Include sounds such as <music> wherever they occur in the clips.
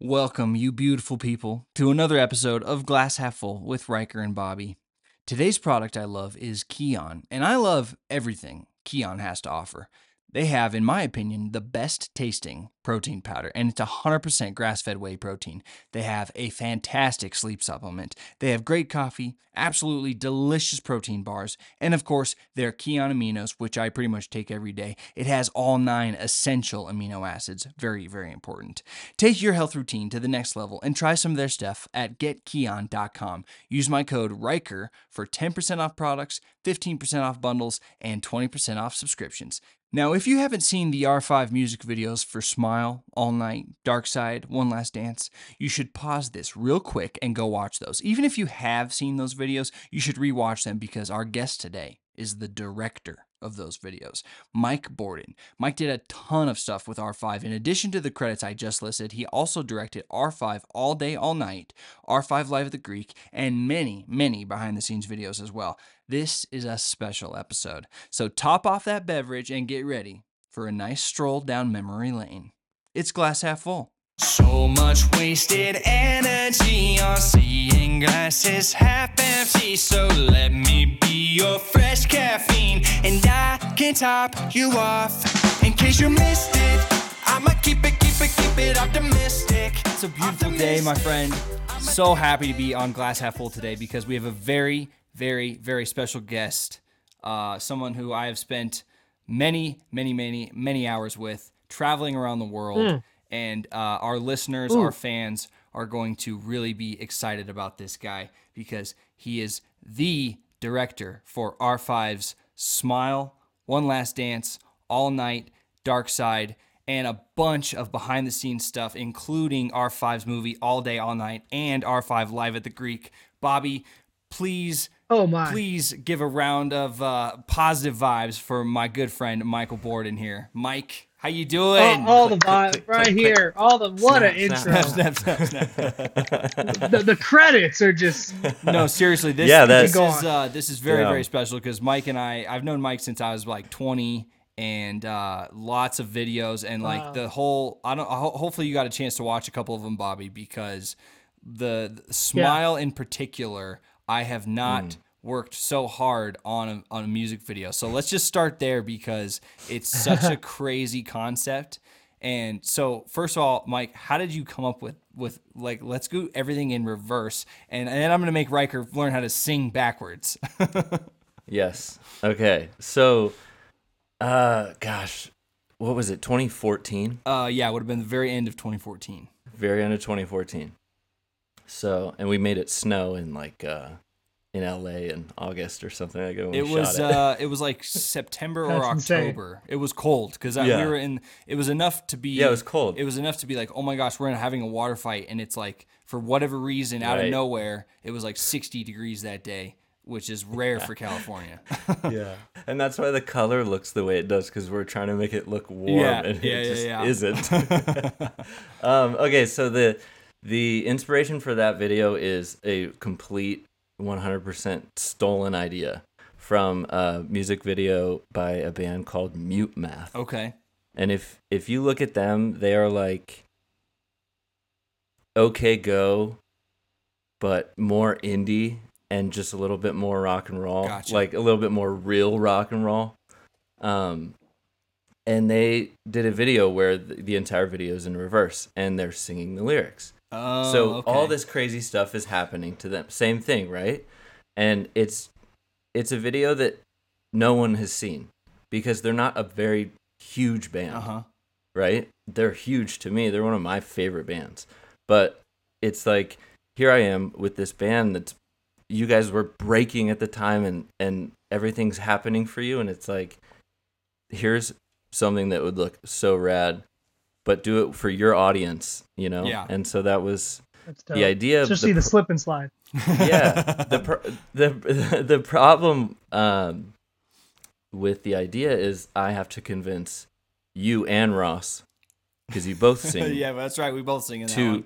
Welcome, you beautiful people, to another episode of Glass Half Full with Riker and Bobby. Today's product I love is Kion, and I love everything Kion has to offer. They have, in my opinion, the best tasting protein powder, and it's 100% grass fed whey protein. They have a fantastic sleep supplement. They have great coffee, absolutely delicious protein bars, and of course, their Kion aminos, which I pretty much take every day. It has all nine essential amino acids. Very, very important. Take your health routine to the next level and try some of their stuff at getkion.com. Use my code Riker for 10% off products, 15% off bundles, and 20% off subscriptions. Now, if you haven't seen the R5 music videos for Smile, All Night, Dark Side, One Last Dance, you should pause this real quick and go watch those. Even if you have seen those videos, you should rewatch them because our guest today is the director of those videos, Mike Borden. Mike did a ton of stuff with R5. In addition to the credits I just listed, he also directed R5 All Day, All Night, R5 Live at the Greek, and many, many behind the scenes videos as well. This is a special episode. So top off that beverage and get ready for a nice stroll down memory lane. It's glass half full. So much wasted energy on seeing glasses half empty. So let me be your fresh caffeine, and I can top you off. In case you missed it, I'ma keep it, keep it, keep it optimistic. It's a beautiful day, my friend. So happy to be on Glass Half Full today because we have a very, very, very special guest. Uh, someone who I have spent many, many, many, many hours with, traveling around the world and uh, our listeners, our fans are going to really be excited about this guy because he is the director for R5's Smile, One Last Dance, All Night, Dark Side, and a bunch of behind the scenes stuff, including R5's movie All Day, All Night, and R5 Live at the Greek. Bobby, please. Oh my. Please give a round of uh, positive vibes for my good friend Michael Borden here. Mike, how you doing? all, all the vibe click, right click, here. All the what an intro. snap, Snap, snap, snap. <laughs> The, the credits are just no, seriously, this, Yeah, this is uh, this is very Yeah. very special because Mike and I I've known Mike since I was like 20 and uh, lots of videos and like Wow. the whole I don't hopefully you got a chance to watch a couple of them Bobby because the, the smile in particular I have not worked so hard on a, on a music video. So let's just start there because it's such a <laughs> crazy concept. And so, first of all, Mike, how did you come up with with like let's go everything in reverse, and, and then I'm gonna make Riker learn how to sing backwards. <laughs> Yes. Okay. So, uh, gosh, what was it? 2014. uh, yeah, it would have been the very end of 2014. Very end of 2014. So, and we made it snow in like uh, in LA in August or something like that. When It we was shot it. <laughs> uh, it was like September or That's insane. October. It was cold because we were in. It was enough to be. Yeah, it was cold. It was enough to be like, oh my gosh, we're having a water fight, and it's like for whatever reason, out of nowhere, it was like 60 degrees that day, which is rare for <laughs> California. <laughs> yeah, and that's why the color looks the way it does because we're trying to make it look warm, Yeah, and yeah, it yeah, just yeah. isn't. um, okay, so the the inspiration for that video is a complete 100% stolen idea from a music video by a band called Mute Math. okay. And if if you look at them, they are like OK Go, but more indie and just a little bit more rock and roll, Gotcha. like a little bit more real rock and roll. Um, and they did a video where the entire video is in reverse, and they're singing the lyrics. Oh, so okay. all this crazy stuff is happening to them. Same thing, right? And it's it's a video that no one has seen because they're not a very huge band Uh huh. right? They're huge to me. They're one of my favorite bands. But it's like here I am with this band that's you guys were breaking at the time and and everything's happening for you and it's like here's something that would look so rad but do it for your audience, you know? Yeah. And so that was the idea of Especially the the, slip and slide. <laughs> yeah the pro- the <laughs> the problem um, with the idea is I have to convince you and Ross because you both <laughs> sing yeah, that's right. We both sing in that to one.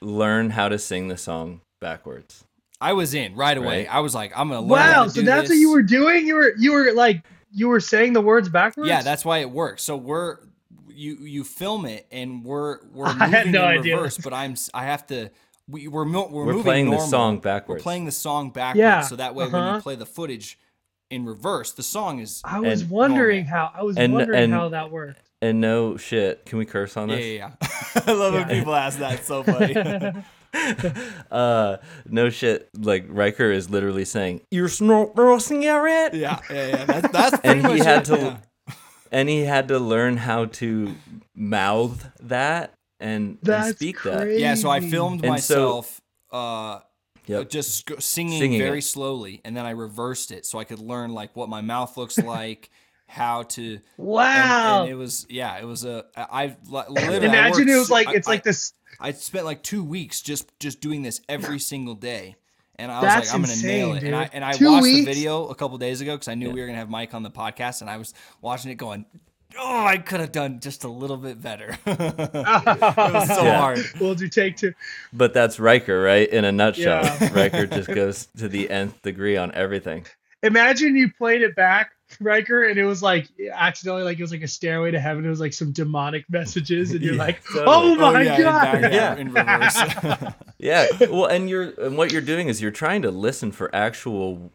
learn how to sing the song backwards. I was in right away. Right. I was like, I'm gonna learn. how Wow, to so do that's this. what you were doing? You were you were like you were saying the words backwards? Yeah, that's why it works. So we're you you film it and we're we're <laughs> I moving had no in idea. reverse, but I'm I have to. We, we're mo- we're, We're moving playing the song song We're playing the song backwards, Yeah, so that way when you uh-huh. play the footage in reverse, the song is I was And- wondering how I was And- wondering and- how that worked. And no shit. Can we curse on this? yeah. yeah. <laughs> <laughs> I love when people ask that. It's so funny. uh, no shit. Like Riker is literally saying, "You're not roasting it," yeah yeah yeah. That's, that's and he had to, yeah. And he had to learn how to mouth that and, and speak crazy. Yeah, so I filmed And so- myself uh, Yep. just sc- singing, Singing very it. slowly, and then I reversed it so I could learn like what my mouth looks <laughs> like, how to. Wow. And, it was yeah, it was a I I li- <laughs> literally. I Imagine worked it was like I- it's I- like this. I spent like two weeks just just doing this every single day. And I was That's like, I'm gonna nail insane, it. And I and I Two watched weeks? the video a couple days ago because I knew we were gonna have Mike on the podcast, and I was watching it going, "Oh, I could have done just a little bit better." <laughs> it was so <laughs> Yeah. hard. We'll do take two. But that's Riker, right? In a nutshell, Yeah. Riker just <laughs> goes to the nth degree on everything. Imagine you played it back, Riker, and it was like accidentally like it was like a stairway to heaven. It was like some demonic messages, and you're Yeah, like, totally. oh Oh, my yeah, in god. back- Yeah. in reverse. <laughs> Yeah. Well, and you're and what you're doing is you're trying to listen for actual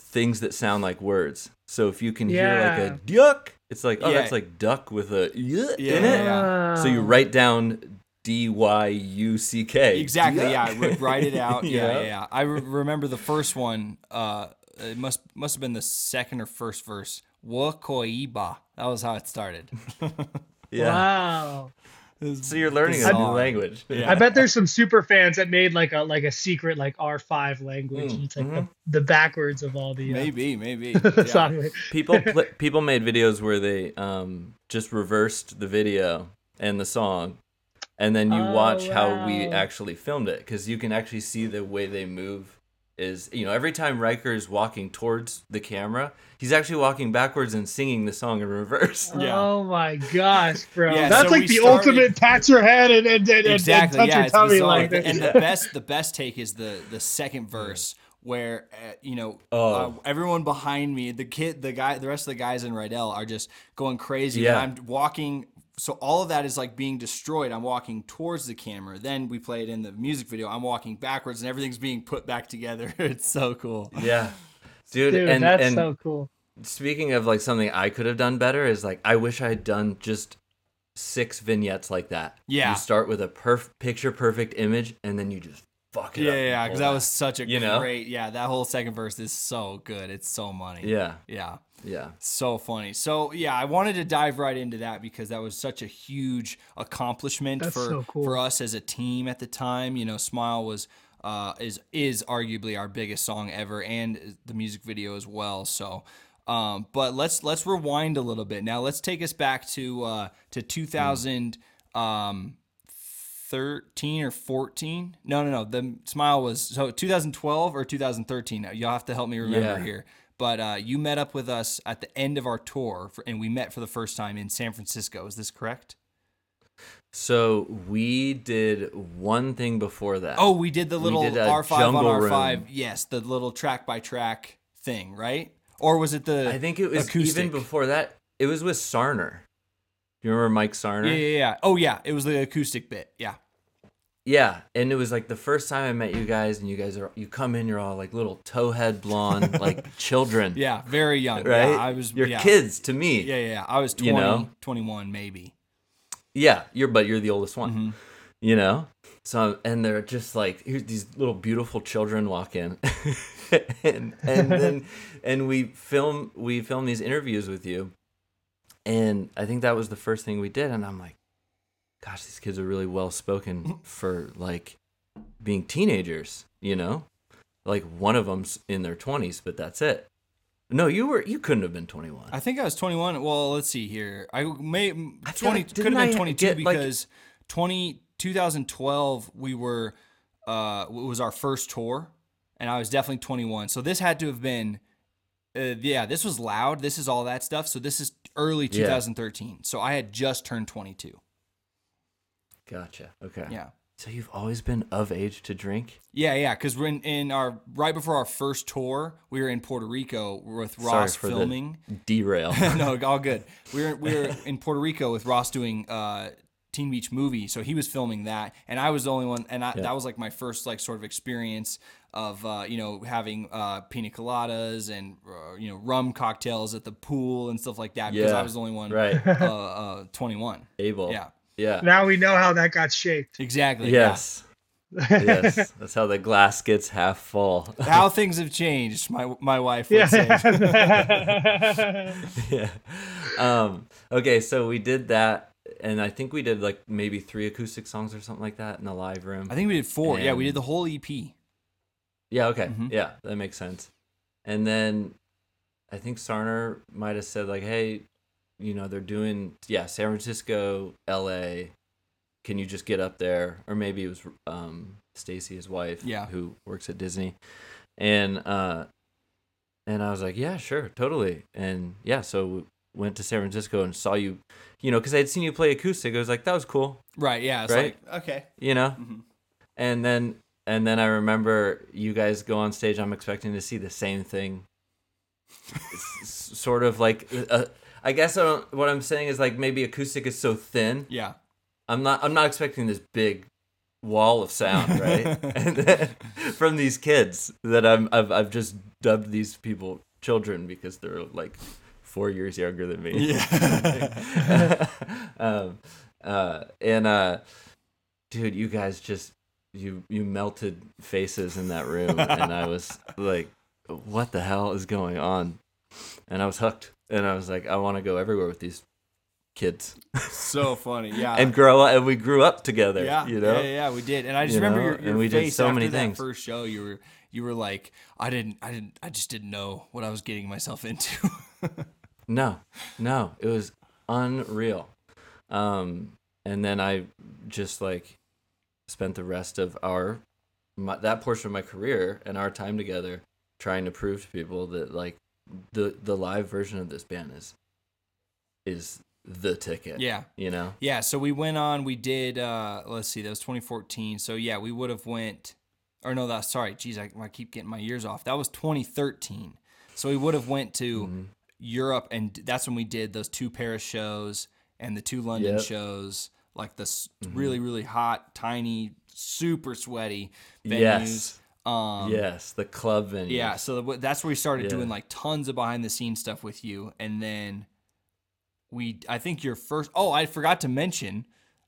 things that sound like words. So if you can hear like a duck, it's like oh, Yeah. that's like duck with a y Yeah, in it. yeah. So you write down D Y U C K. exactly. Yeah, I would write it out. <laughs> Yeah, yeah, yeah. I re- remember the first one. Uh, it must must have been the second or first verse. Wakoiba. That was how it started. <laughs> Yeah. Wow. <laughs> So you're learning a new language. Yeah. I bet there's some super fans that made like a like a secret like R5 language. Mm, it's like mhm. the, the backwards of all the uh, Maybe, maybe. <laughs> Yeah. song. people pl- people made videos where they um just reversed the video and the song and then you Oh, watch how we actually filmed it because you can actually see the way they move is you know every time Riker is walking towards the camera he's actually walking backwards and singing the song in reverse <laughs> Yeah. Oh my gosh, bro! Yeah, That's so like the started- ultimate pat your head and and, and, exactly. and touch yeah, your tummy bizarre. like The- this. and the best, the best take is the the second verse where uh, you know Oh. uh, everyone behind me, the kid, the guy, the rest of the guys in Rydel are just going crazy. Yeah. And I'm walking. So all of that is like being destroyed. I'm walking towards the camera. Then we play it in the music video. I'm walking backwards, and everything's being put back together. <laughs> it's so cool. yeah dude, Dude, and that's and so cool. speaking of like something I could have done better is like I wish I had done just six vignettes like that Yeah. you start with a perf- picture perfect image and then you just fuck it Yeah, up and yeah, because that was such a You know? great. Yeah, that whole second verse is so good. It's so money. yeah yeah. Yeah So funny. So yeah, I wanted to dive right into that because that was such a huge accomplishment That's for so cool. for us as a team at the time. You know, Smile was uh, is is arguably our biggest song ever, and the music video as well. So. Um, but let's let's rewind a little bit now. Let's take us back to uh, to 2000, um, 13 or 14. No, no, no. The smile was so 2012 or 2013. Now you'll have to help me remember Yeah. here. But uh, you met up with us at the end of our tour, for, and we met for the first time in San Francisco. Is this correct? So we did one thing before that. Oh, we did the little did a R5 on R5. room. Yes, the little track by track thing, right? Or was it the? I think it was acoustic? even before that. It was with Sarner. Do you remember Mike Sarner? Yeah, yeah, yeah. Oh, yeah. It was the acoustic bit. Yeah. Yeah, and it was like the first time I met you guys, and you guys are you come in, you're all like little towhead blonde, <laughs> like children, Yeah. Very young. right? Yeah, I was. you're yeah. kids to me. Yeah, yeah, yeah. I was 20, You know? 21, maybe. Yeah, you're but you're the oldest one. Mhm. You know? So and they're just like here's these little beautiful children walk in. <laughs> and and then <laughs> and we film we film these interviews with you. And I think that was the first thing we did and I'm like gosh, these kids are really well spoken for like being teenagers, you know? Like one of them's in their 20s, but that's it. No, you were you couldn't have been 21. I think I was 21. Well, let's see here. I may I feel 20 like- could have been 22 get, like- because 20 2012 we were uh it was our first tour and I was definitely 21. So this had to have been uh, yeah, this was loud. This is all that stuff. So this is early Yeah. 2013. So I had just turned 22. Gotcha. Okay. Yeah. So you've always been of age to drink? Yeah, yeah, because we're in, our right before our first tour, we were in Puerto Rico with Sorry Ross for filming. the derail. <laughs> no, <laughs> all good. We were we were in Puerto Rico with Ross doing uh, Teen Beach Movie, so he was filming that, and I was the only one, and I, Yeah. that was like my first like sort of experience of uh, you know having uh, pina coladas and uh, you know rum cocktails at the pool and stuff like that because Yeah, I was the only one right. uh, <laughs> uh, 21. Able. Yeah, Yeah. Now we know how that got shaped. exactly. yeah. Yes. yes. <laughs> That's how the glass gets half full. How <laughs> things have changed, my my wife would say. Yeah. <laughs> yeah. Um, okay, so we did that, and I think we did like maybe three acoustic songs or something like that in the live room. I think we did four. yeah, we did the whole EP. Yeah, okay. Mhm. Yeah, that makes sense. And then I think Sarner might have said like, "Hey, you know, they're doing yeah, San Francisco, LA. Can you just get up there?" Or maybe it was um Stacy his wife, Yeah. who works at Disney. And uh and I was like, "Yeah, sure, totally." And yeah, so we went to San Francisco and saw you, you know, cuz I had seen you play acoustic. I was like, "That was cool." Right. Yeah. It's Right? like okay. you know Mhm. and then and then i remember you guys go on stage i'm expecting to see the same thing <laughs> sort of like uh, i guess I don't, what i'm saying is like maybe acoustic is so thin Yeah. i'm not i'm not expecting this big wall of sound right <laughs> and then from these kids that i'm I've, I've just dubbed these people children because they're like four years younger than me Yeah. <laughs> um, uh, and uh, dude, you guys just you you melted faces in that room, and I was like, what the hell is going on? And I was hooked, and I was like, I want to go everywhere with these kids so <laughs> funny. Yeah. and grow up, and we grew up together. yeah, you know. yeah, yeah, we did. And I just You remember know, your, and your we did face so after many that things. first show. You were you were like, I didn't, I didn't, I just didn't know what I was getting myself into. <laughs> No, no, it was unreal. Um, and then I just like spent the rest of our my, that portion of my career and our time together trying to prove to people that like the the live version of this band is is the ticket. yeah. you know. Yeah, so we went on. We did. uh Let's see, that was 2014. So yeah, we would have went. Or no, that's sorry. Geez, I, I keep getting my years off. That was 2013. So we would have went to Mhm. Europe, and that's when we did those two Paris shows and the two London Yep. shows, like the s Mhm. really really hot, tiny, super sweaty venues. Yes. Um, yes, the club venue. yeah, so that's where we started Yeah. doing like tons of behind the scenes stuff with you, and then we, I think your first. Oh, I forgot to mention,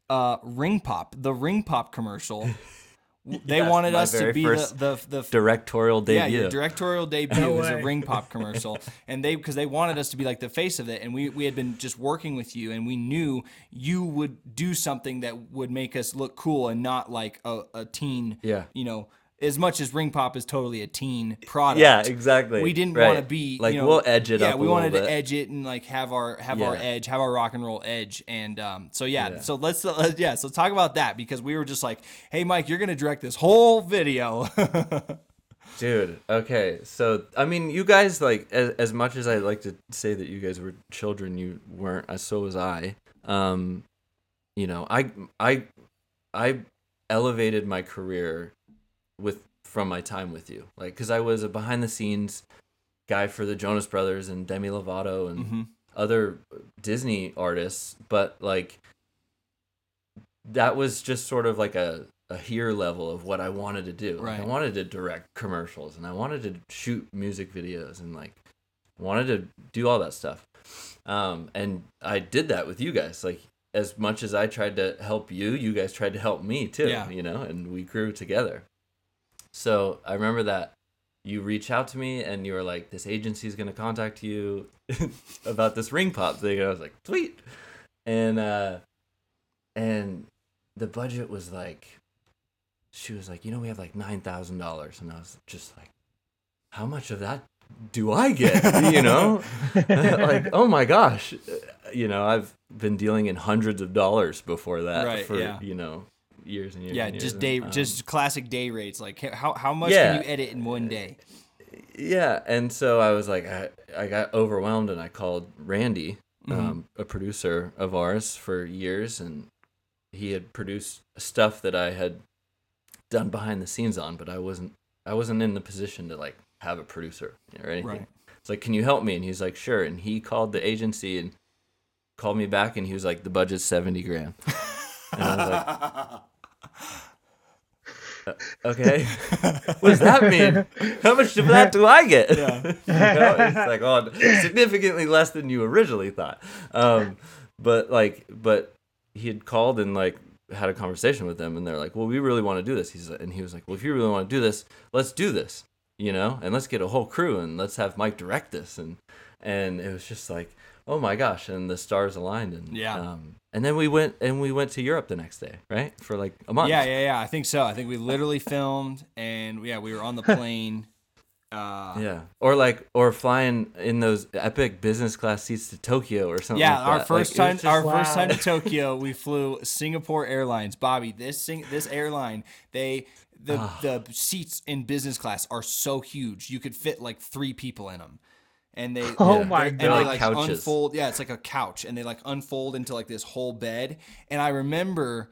uh, Ring Pop, the Ring Pop commercial. <laughs> they Yes, wanted us to be the the, the directorial yeah, your directorial <laughs> debut No was a. Ring Pop <laughs> commercial, and they because they wanted us to be like the face of it, and we we had been just working with you, and we knew you would do something that would make us look cool and not like a, a teen. Yeah. You know, as much as Ring Pop is totally a teen product. yeah, exactly. We didn't Right. want to be like you know, we'll edge it yeah, we wanted to edge it and like have our have our edge, have our rock and roll edge, and um, so yeah, Yeah. so let's uh, <laughs> yeah, so talk about that because we were just like, hey, Mike, you're gonna direct this whole video. <laughs> Dude, okay. So, I mean, you guys like as, as much as I like to say that you guys were children, you weren't. uh, So was I. Um, you know, I I I elevated my career with from my time with you. Like cuz I was a behind the scenes guy for the Jonas Brothers and Demi Lovato and Mhm. other Disney artists, but like that was just sort of like a a here level of what I wanted to do. Like, I wanted to direct commercials and I wanted to shoot music videos and like wanted to do all that stuff. Um, and I did that with you guys. Like as much as I tried to help you, you guys tried to help me too. Yeah. You know, and we grew together. So I remember that you reach out to me and you were like, "This agency is gonna contact you <laughs> about this ring pop thing." And I was like, "Sweet," and uh, and the budget was like, she was like, "You know, we have like nine thousand dollars," and I was just like, "How much of that do I get?" <laughs> you know, <laughs> like, oh my gosh, you know, I've been dealing in hundreds of dollars before that Right, for yeah. you know years and years. yeah, and years. just And, day, um, just classic day rates. Like how how much Yeah. can you edit in one day? yeah and so i was like i, I got overwhelmed and i called randy Mhm. um, a producer of ours for years and he had produced stuff that I had done behind the scenes on, but I wasn't I wasn't in the position to like have a producer or anything. Right. It's like, can you help me? And he's like, sure. And he called the agency and called me back, and he was like, the budget's seventy grand. And I was like, <laughs> "Uh, okay, <laughs> what does that mean? How much of that do I get? Yeah. <laughs> You know, it's like, oh, significantly less than you originally thought. Um, but like, but he had called and like had a conversation with them, and they're like, well, we really want to do this. He's and he was like, well, if you really want to do this, let's do this, you know, and let's get a whole crew and let's have Mike direct this, and and it was just like, oh my gosh, and the stars aligned, and Yeah. um, and then we went and we went to Europe the next day, right, for like a month. Yeah, yeah, yeah. I think so. I think we literally <laughs> filmed, and yeah, we were on the <laughs> plane. Uh, Yeah, or like, or flying in those epic business class seats to Tokyo or something. Yeah, like our that. first Like, time, our first time to <laughs> Tokyo, we flew Singapore Airlines. Bobby, this sing, this airline, they the Ah. the seats in business class are so huge, you could fit like three people in them, and they <laughs> Oh Yeah. my and They're like like couches. unfold. Yeah, it's like a couch, and they like unfold into like this whole bed. And I remember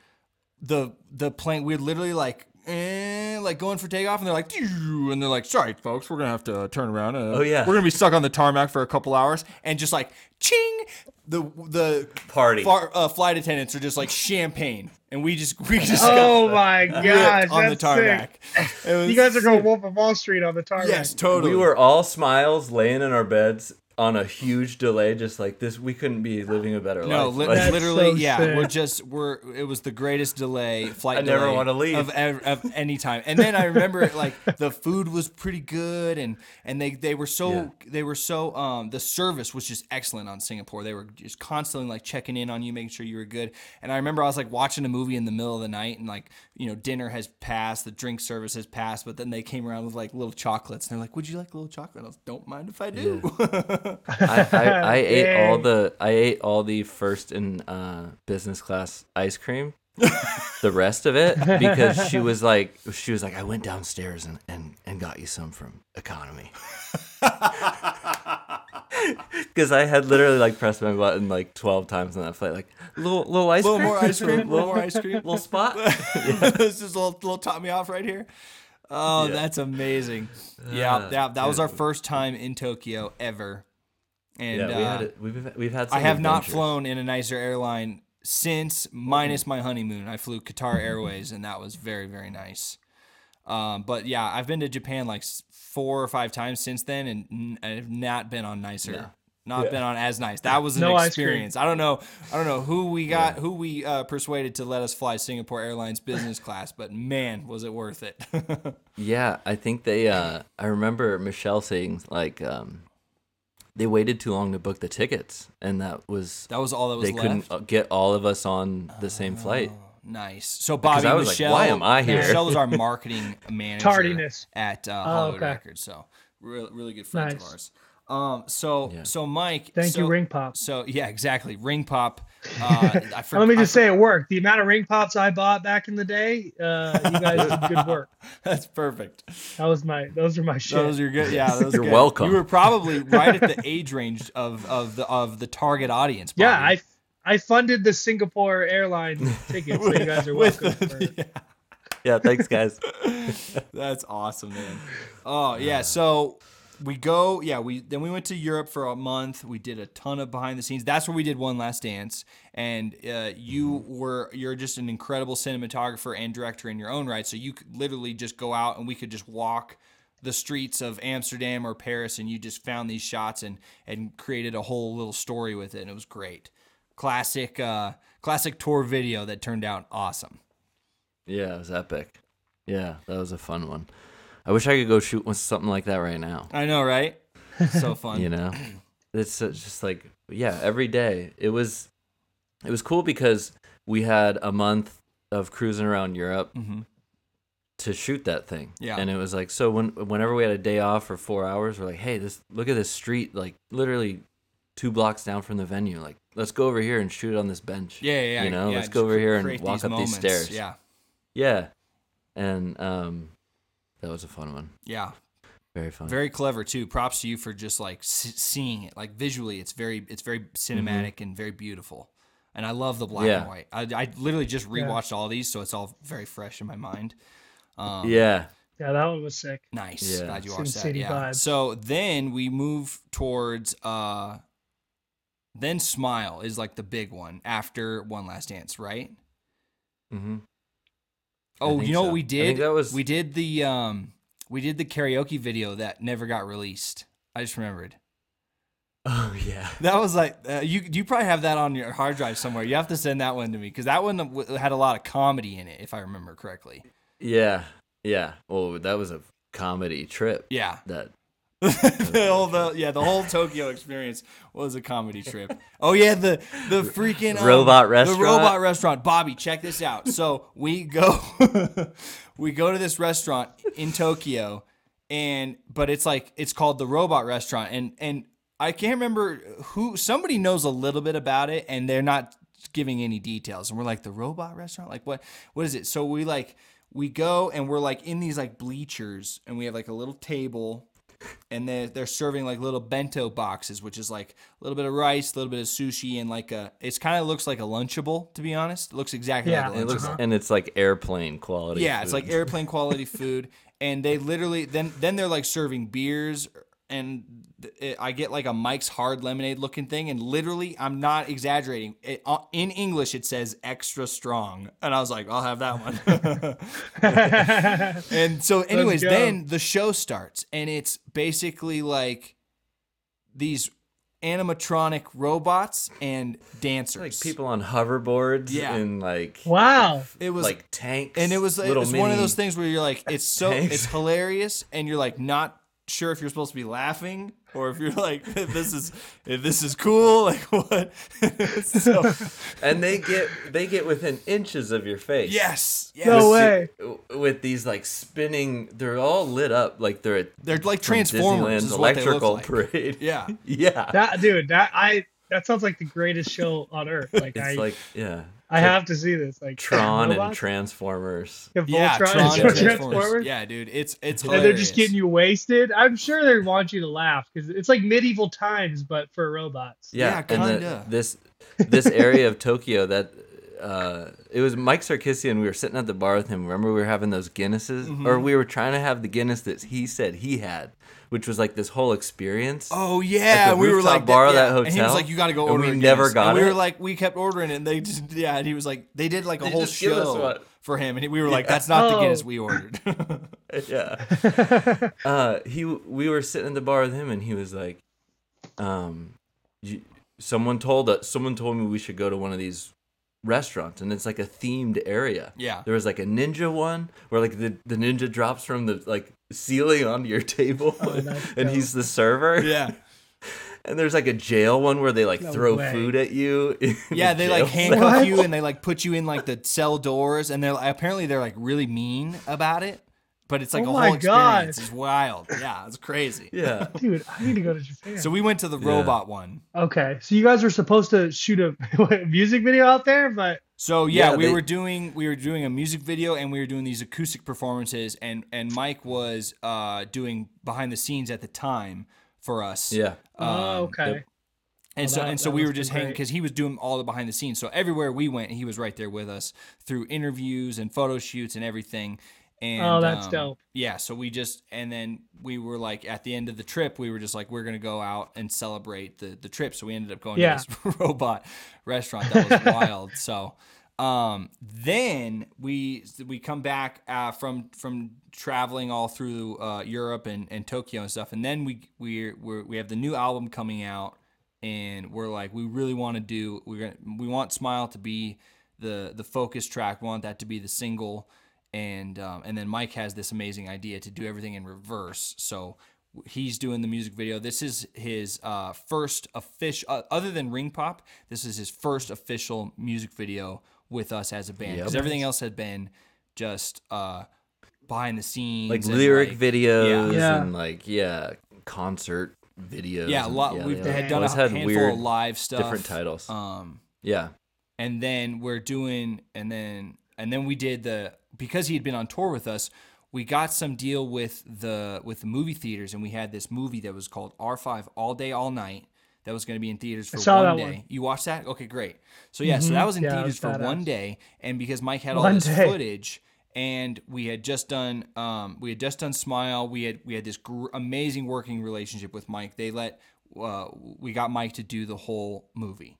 the the plane. We had literally like. Eh, like going for takeoff, and they're like, and they're like, "Sorry, folks, we're gonna have to turn around. Uh, Oh, yeah. we're gonna be stuck on the tarmac for a couple hours." And just like, ching, the the Party. far, uh, flight attendants are just like champagne, and we just <laughs> we just Oh got my ripped <laughs> gosh, on the tarmac. sick. It was You guys are sick. going Wolf of Wall Street on the tarmac. Yes, totally. We were all smiles, laying in our beds on a huge delay, just like this. We couldn't be living a better No, life. li- Like, literally, so yeah. sick. We're just we're. It was the greatest delay <laughs> flight. I never wanna leave. of, ev- of any time. And then I remember like the food was pretty good, and and they they were so Yeah. they were so um the service was just excellent on Singapore. They were just constantly like checking in on you, making sure you were good. And I remember I was like watching a movie in the middle of the night, and like you know dinner has passed, the drink service has passed, but then they came around with like little chocolates, and they're like, "Would you like a little chocolate?" I was, "Don't mind if I do." <laughs> I, I, I <laughs> ate all the I ate all the first in uh, business class ice cream. <laughs> the rest of it because she <laughs> was like she was like I went downstairs and, and, and got you some from economy. Because I had literally like pressed my button like twelve times on that flight, like little little ice little cream, more ice cream, little more ice cream, little spot. this is a little, little top me off right here. Oh, Yeah. that's amazing. Yeah, yeah, that was our first time in Tokyo ever. And yeah, we uh, had it. We've we've had. I some have not flown in a nicer airline since minus my honeymoon. I flew Qatar <laughs> Airways, and that was very, very nice. Um, but yeah, I've been to Japan like four or five times since then, and I've not been on nicer. No. Not Yeah. been on as nice. That was an No experience. I don't know. I don't know who we got, who we uh, persuaded to let us fly Singapore Airlines business class, but man, was it worth it. <laughs> Yeah, I think they. Uh, I remember Michelle saying like, um, they waited too long to book the tickets, and that was that was all that was they left. couldn't uh, get all of us on the same flight. Oh, nice. So Bobby I was like, Michelle, why am I here? Michelle was our <laughs> marketing manager Tardiness. at uh, Oh, Hollywood okay. Records. So really, really good friends of ours. Um, so Yeah. so Mike, Thank so, you, Ring Pop. So yeah, exactly. Ring pop. Uh, <laughs> I for, Let me just for- say it worked. The amount of ring pops I bought back in the day, uh, you guys did good work. <laughs> that's perfect. That was my. Those are my shit. Those are good. Yeah, those <laughs> You're good. welcome. You were probably right at the age range of of the of the target audience. yeah, I I funded the Singapore airline tickets, so you guys are With welcome. the- for- yeah. Yeah, thanks guys. That's awesome, man. Oh yeah, so we go. Yeah, we then we went to Europe for a month. We did a ton of behind the scenes. That's where we did one last dance. And uh, you were you're just an incredible cinematographer and director in your own right. So you could literally just go out and we could just walk the streets of Amsterdam or Paris, and you just found these shots and and created a whole little story with it, and it was great. Classic, uh, classic tour video that turned out awesome. Yeah, it was epic. Yeah, that was a fun one. I wish I could go shoot with something like that right now. I know, right? So <laughs> fun. you know it's just like yeah every day it was it was cool because we had a month of cruising around europe Mhm. to shoot that thing Yeah. and it was like so when whenever we had a day off for four hours we're like hey this look at this street like literally two blocks down from the venue like let's go over here and shoot it on this bench Yeah, yeah, yeah. you know yeah, let's go over here and walk up moments. these stairs Yeah, yeah and um that was a fun one yeah. very fun Very clever too. Props to you for just like s- seeing it, like visually. It's very, it's very cinematic Mm-hmm. and very beautiful. and I love the black Yeah. and white. I, I literally just Yeah. rewatched all these, so it's all very fresh in my mind. Um, yeah. Yeah, that one was sick. Nice. Yeah. Glad you Sin watched that. City Yeah. vibes. So then we move towards uh then Smile is like the big one after One Last Dance, right? Mm-hmm. Oh, you know so. what we did? that was- We did the um we did the karaoke video that never got released. I just remembered. <laughs> Oh yeah. That was like uh, you. You probably have that on your hard drive somewhere. You have to send that one to me because that one had a lot of comedy in it, if I remember correctly. Yeah. Yeah. Well, that was a comedy trip. Yeah, That <laughs> the whole the, yeah the whole Tokyo experience was a comedy trip. Oh yeah, the the freaking um, Robot restaurant. The robot restaurant. Bobby, check this out. So we go <laughs> we go to this restaurant in Tokyo, and but it's like it's called the robot restaurant, and and I can't remember who somebody knows a little bit about it, and they're not giving any details, and we're like the robot restaurant, like what what is it? So we like we go and we're like in these like bleachers, and we have like a little table and they're, they're serving like little bento boxes, which is like a little bit of rice, a little bit of sushi, and like a. It's kind of looks like a lunchable, to be honest. It looks exactly Yeah. like a it looks lunchable. and it's like airplane quality. yeah, it's like airplane <laughs> quality food, and they literally then then they're like serving beers, and it, I get like a Mike's Hard Lemonade looking thing, and literally I'm not exaggerating. It, uh, in English, it says extra strong, and I was like, I'll have that one. <laughs> And so, anyways, then the show starts, and it's basically like these animatronic robots and dancers. like people on hoverboards Yeah. and like wow. It was like tanks and it was it little was one of those things where you're like, it's so tanks. it's hilarious, and you're like not sure if you're supposed to be laughing or if you're like if <laughs> this is if this is cool, <laughs> like what? <laughs> so and they get they get within inches of your face yes, yes. No With way. the- with these like spinning they're all lit up like they're at They're like from Transformers. Disneyland's Is what they look electrical like. parade Yeah. yeah That dude, that I that sounds like the greatest show on earth. Like it's I like yeah I have to see this. Like <laughs> Tron and? Transformers Yeah, Yeah, Voltron Tron and and Transformers. Transformers. Yeah, dude, it's it's And they're just getting you wasted. I'm sure they want you to laugh because it's like medieval times, but for robots. yeah, Yeah, and the, kinda. this this area of Tokyo that uh, it was Mike Sarkisian. We were sitting at the bar with him. Remember, we were having those Guinnesses, Mm-hmm. or we were trying to have the Guinness that he said he had, which was like this whole experience. Oh yeah, the we were rooftop like bar of yeah. that And he was like, "You got to go and order." we a never got and We were like, we kept ordering it. and They just yeah, and he was like, they did like a They whole just give us show for him, and we were like, "That's not the Oh. Guinness we ordered." <laughs> yeah. <laughs> uh, he we were sitting at the bar with him, and he was like, um, you, someone told us, someone told me we should go to one of these restaurants, and it's like a themed area. Yeah. There was like a ninja one where like the, the ninja drops from the like ceiling onto your table, Oh, that's <laughs> and he's the server. yeah, <laughs> And there's like a jail one where they like No throw way. food at you. <laughs> yeah. the They like handcuff What? you and they like put you in like the cell doors, and they're like, apparently they're like really mean about it. But it's like Oh a my whole God. experience. It's wild. Yeah, it's crazy. <laughs> Yeah. <laughs> Dude, I need to go to Japan. So we went to the Yeah. robot one. okay, so you guys were supposed to shoot a <laughs> music video out there, but So yeah, Yeah, we they- were doing we were doing a music video and we were doing these acoustic performances and and Mike was uh doing behind the scenes at the time for us. Yeah. oh, Um, okay. yep. And Well, so that- and so we were just hanging because he was doing all the behind the scenes. So everywhere we went, he was right there with us through interviews and photo shoots and everything. And Oh, that's um, dope. Yeah, so we just and then we were like at the end of the trip, we were just like we're gonna go out and celebrate the the trip. So we ended up going Yeah. to this <laughs> robot restaurant that was wild. So um then we we come back uh, from from traveling all through uh, Europe and, and Tokyo and stuff, and then we we we we have the new album coming out, and we're like we really want to do we're gonna we want Smile to be the the focus track, we want that to be the single, and um, and then Mike has this amazing idea to do everything in reverse, so. He's doing the music video. This is his uh, first official, uh, other than Ring Pop, this is his first official music video with us as a band. Because Yep. everything else had been just uh, behind the scenes, Like lyric like- videos Yeah. and like yeah, concert videos. Yeah, a lot. yeah, we've they had done always a had handful weird of live stuff, different titles. Um, yeah. and then we're doing, and then and then we did the because he had been on tour with us. We got some deal with the with the movie theaters, and we had this movie that was called R5 All Day All Night that was going to be in theaters for one day. one. You watched that? Okay, great. So yeah, so Mhm. that was in Yeah, theaters was for one day, and because Mike had all One this day. footage, and we had just done, um, we had just done Smile. We had we had this gr- amazing working relationship with Mike. They let, uh, we got Mike to do the whole movie,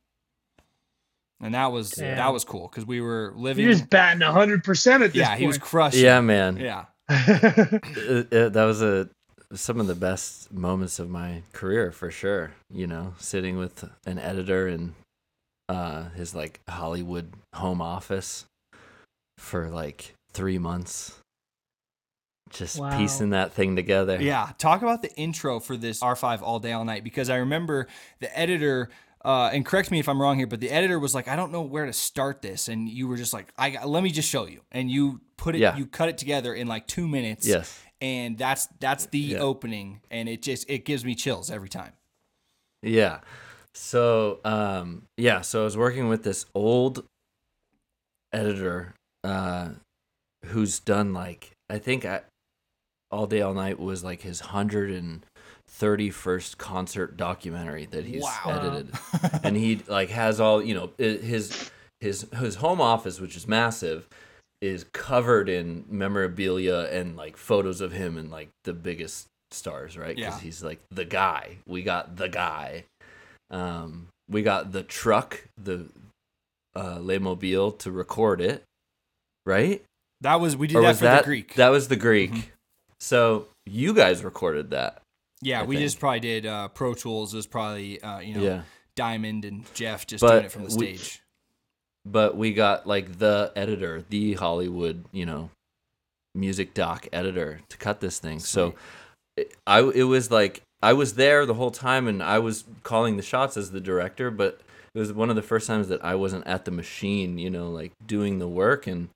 and that was Damn. that was cool because we were living. You're just batting hundred percent at this yeah, he was point. crushing. Yeah, man. yeah. <laughs> Uh, uh, that was a some of the best moments of my career for sure. You know, sitting with an editor in uh, his like Hollywood home office for like three months, just Wow. piecing that thing together. Yeah, talk about the intro for this R5 all day all night because I remember the editor uh, and correct me if I'm wrong here, but the editor was like, I don't know where to start this, and you were just like, I let me just show you, and you put it, Yeah. you cut it together in like two minutes, Yes. and that's that's the Yeah. opening, and it just it gives me chills every time. Yeah. So, um, yeah, so I was working with this old editor uh, who's done like, I think I, All Day All Night was like his 131st concert documentary that he's Wow. edited. <laughs> and he like has all, you know, his his his home office which is massive is covered in memorabilia and like photos of him and like the biggest stars, right? Because Yeah. he's like the guy. We got the guy. Um, we got the truck, the uh, Le Mobile to record it, right? That was we did or that was for that the Greek. That was the Greek. Mhm. So you guys recorded that, yeah, I we just probably did uh, Pro Tools. It was probably uh, you know yeah. Diamond and Jeff just But doing it from the we- stage. But we got like the editor, the Hollywood, you know, music doc editor to cut this thing. So it, I it was like I was there the whole time and I was calling the shots as the director, but it was one of the first times that I wasn't at the machine, you know, like doing the work and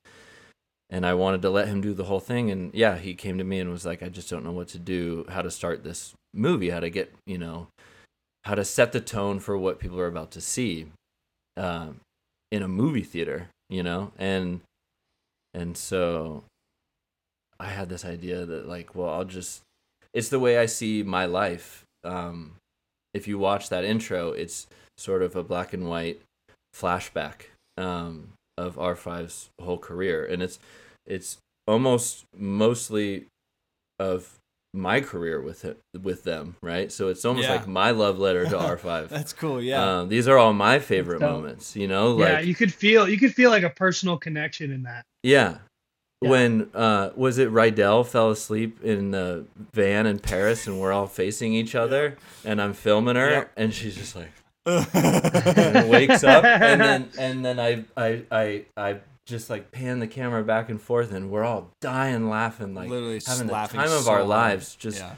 and I wanted to let him do the whole thing and yeah, he came to me and was like I just don't know what to do, how to start this movie, how to get, you know, how to set the tone for what people are about to see um in a movie theater, you know? And and so I had this idea that like, well, I'll just it's the way I see my life. Um, if you watch that intro, it's sort of a black and white flashback um, of R5's whole career, and it's it's almost mostly of my career with it with them, right? So it's almost Yeah. like my love letter to <laughs> R5. That's cool. Yeah. Um, these are all my favorite dope. moments, you know, yeah, like you could feel you could feel like a personal connection in that. yeah. Yeah. When uh was it Rydel fell asleep in the van in Paris and we're all facing each other and I'm filming her Yep. and she's just like and <laughs> wakes up and then and then I I I I just like pan the camera back and forth and we're all dying laughing like literally having the time of so our lives just yeah.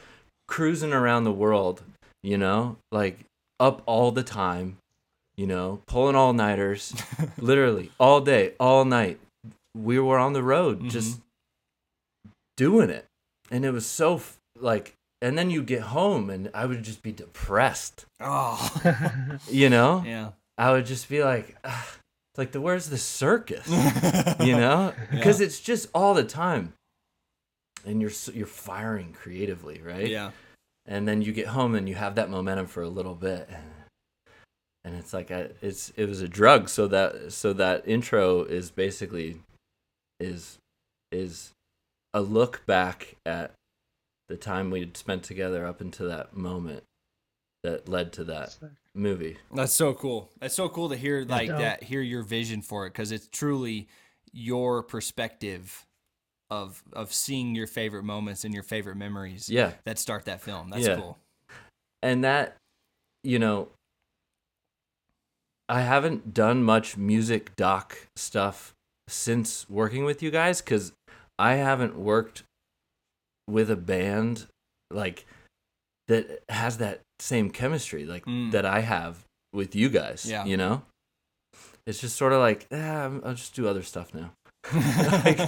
cruising around the world, you know, like up all the time, you know, pulling all nighters, <laughs> literally all day, all night. We were on the road just doing it. And it was so f- like, and then you'd get home and I would just be depressed, Oh. you know? <laughs> yeah. I would just be like, "Ah, it's like the where's the circus, you <laughs> know? Because it's just all the time, and you're you're firing creatively, right? Yeah. and then you get home and you have that momentum for a little bit and, and it's like a, it's it was a drug so that so that intro is basically is is a look back at the time we'd spent together up until that moment that led to that movie That's so cool. That's so cool to hear like dope. that, hear your vision for it, because it's truly your perspective of of seeing your favorite moments and your favorite memories yeah that start that film. That's Yeah. cool. and that you know i haven't done much music doc stuff since working with you guys because i haven't worked with a band like that has that same chemistry like Mm. that i have with you guys Yeah. you know it's just sort of like ah, i'll just do other stuff now like,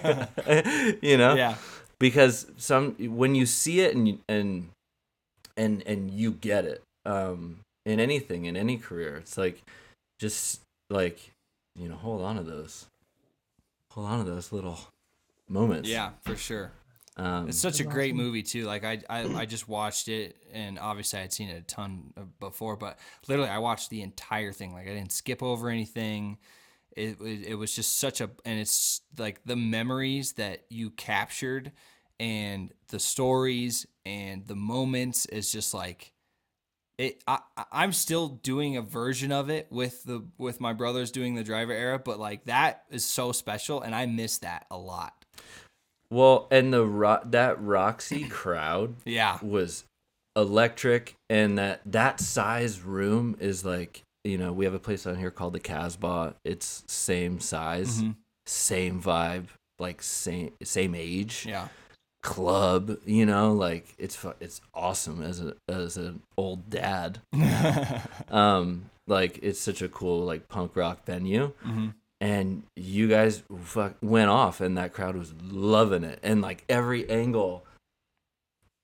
<laughs> you know Yeah. because some when you see it and you, and and and you get it um in anything in any career it's like just like you know hold on to those hold on to those little moments Yeah, for sure. Um, It's such a great movie too. Like I, I, I just watched it, and obviously I'd seen it a ton before, but literally I watched the entire thing. Like I didn't skip over anything. It, was it was just such a, and it's like the memories that you captured, and the stories and the moments is just like it. I, I- I'm still doing a version of it with the with my brothers doing the driver era, but like that is so special, and I miss that a lot. Well, and the ro- that Roxy <clears throat> crowd Yeah. was electric and that that size room is like you know we have a place on here called the casbah it's same size Mhm. same vibe like same same age Yeah. club you know like it's it's awesome as a as an old dad <laughs> um like it's such a cool like punk rock venue Mhm. And you guys fuck went off and that crowd was loving it and like every angle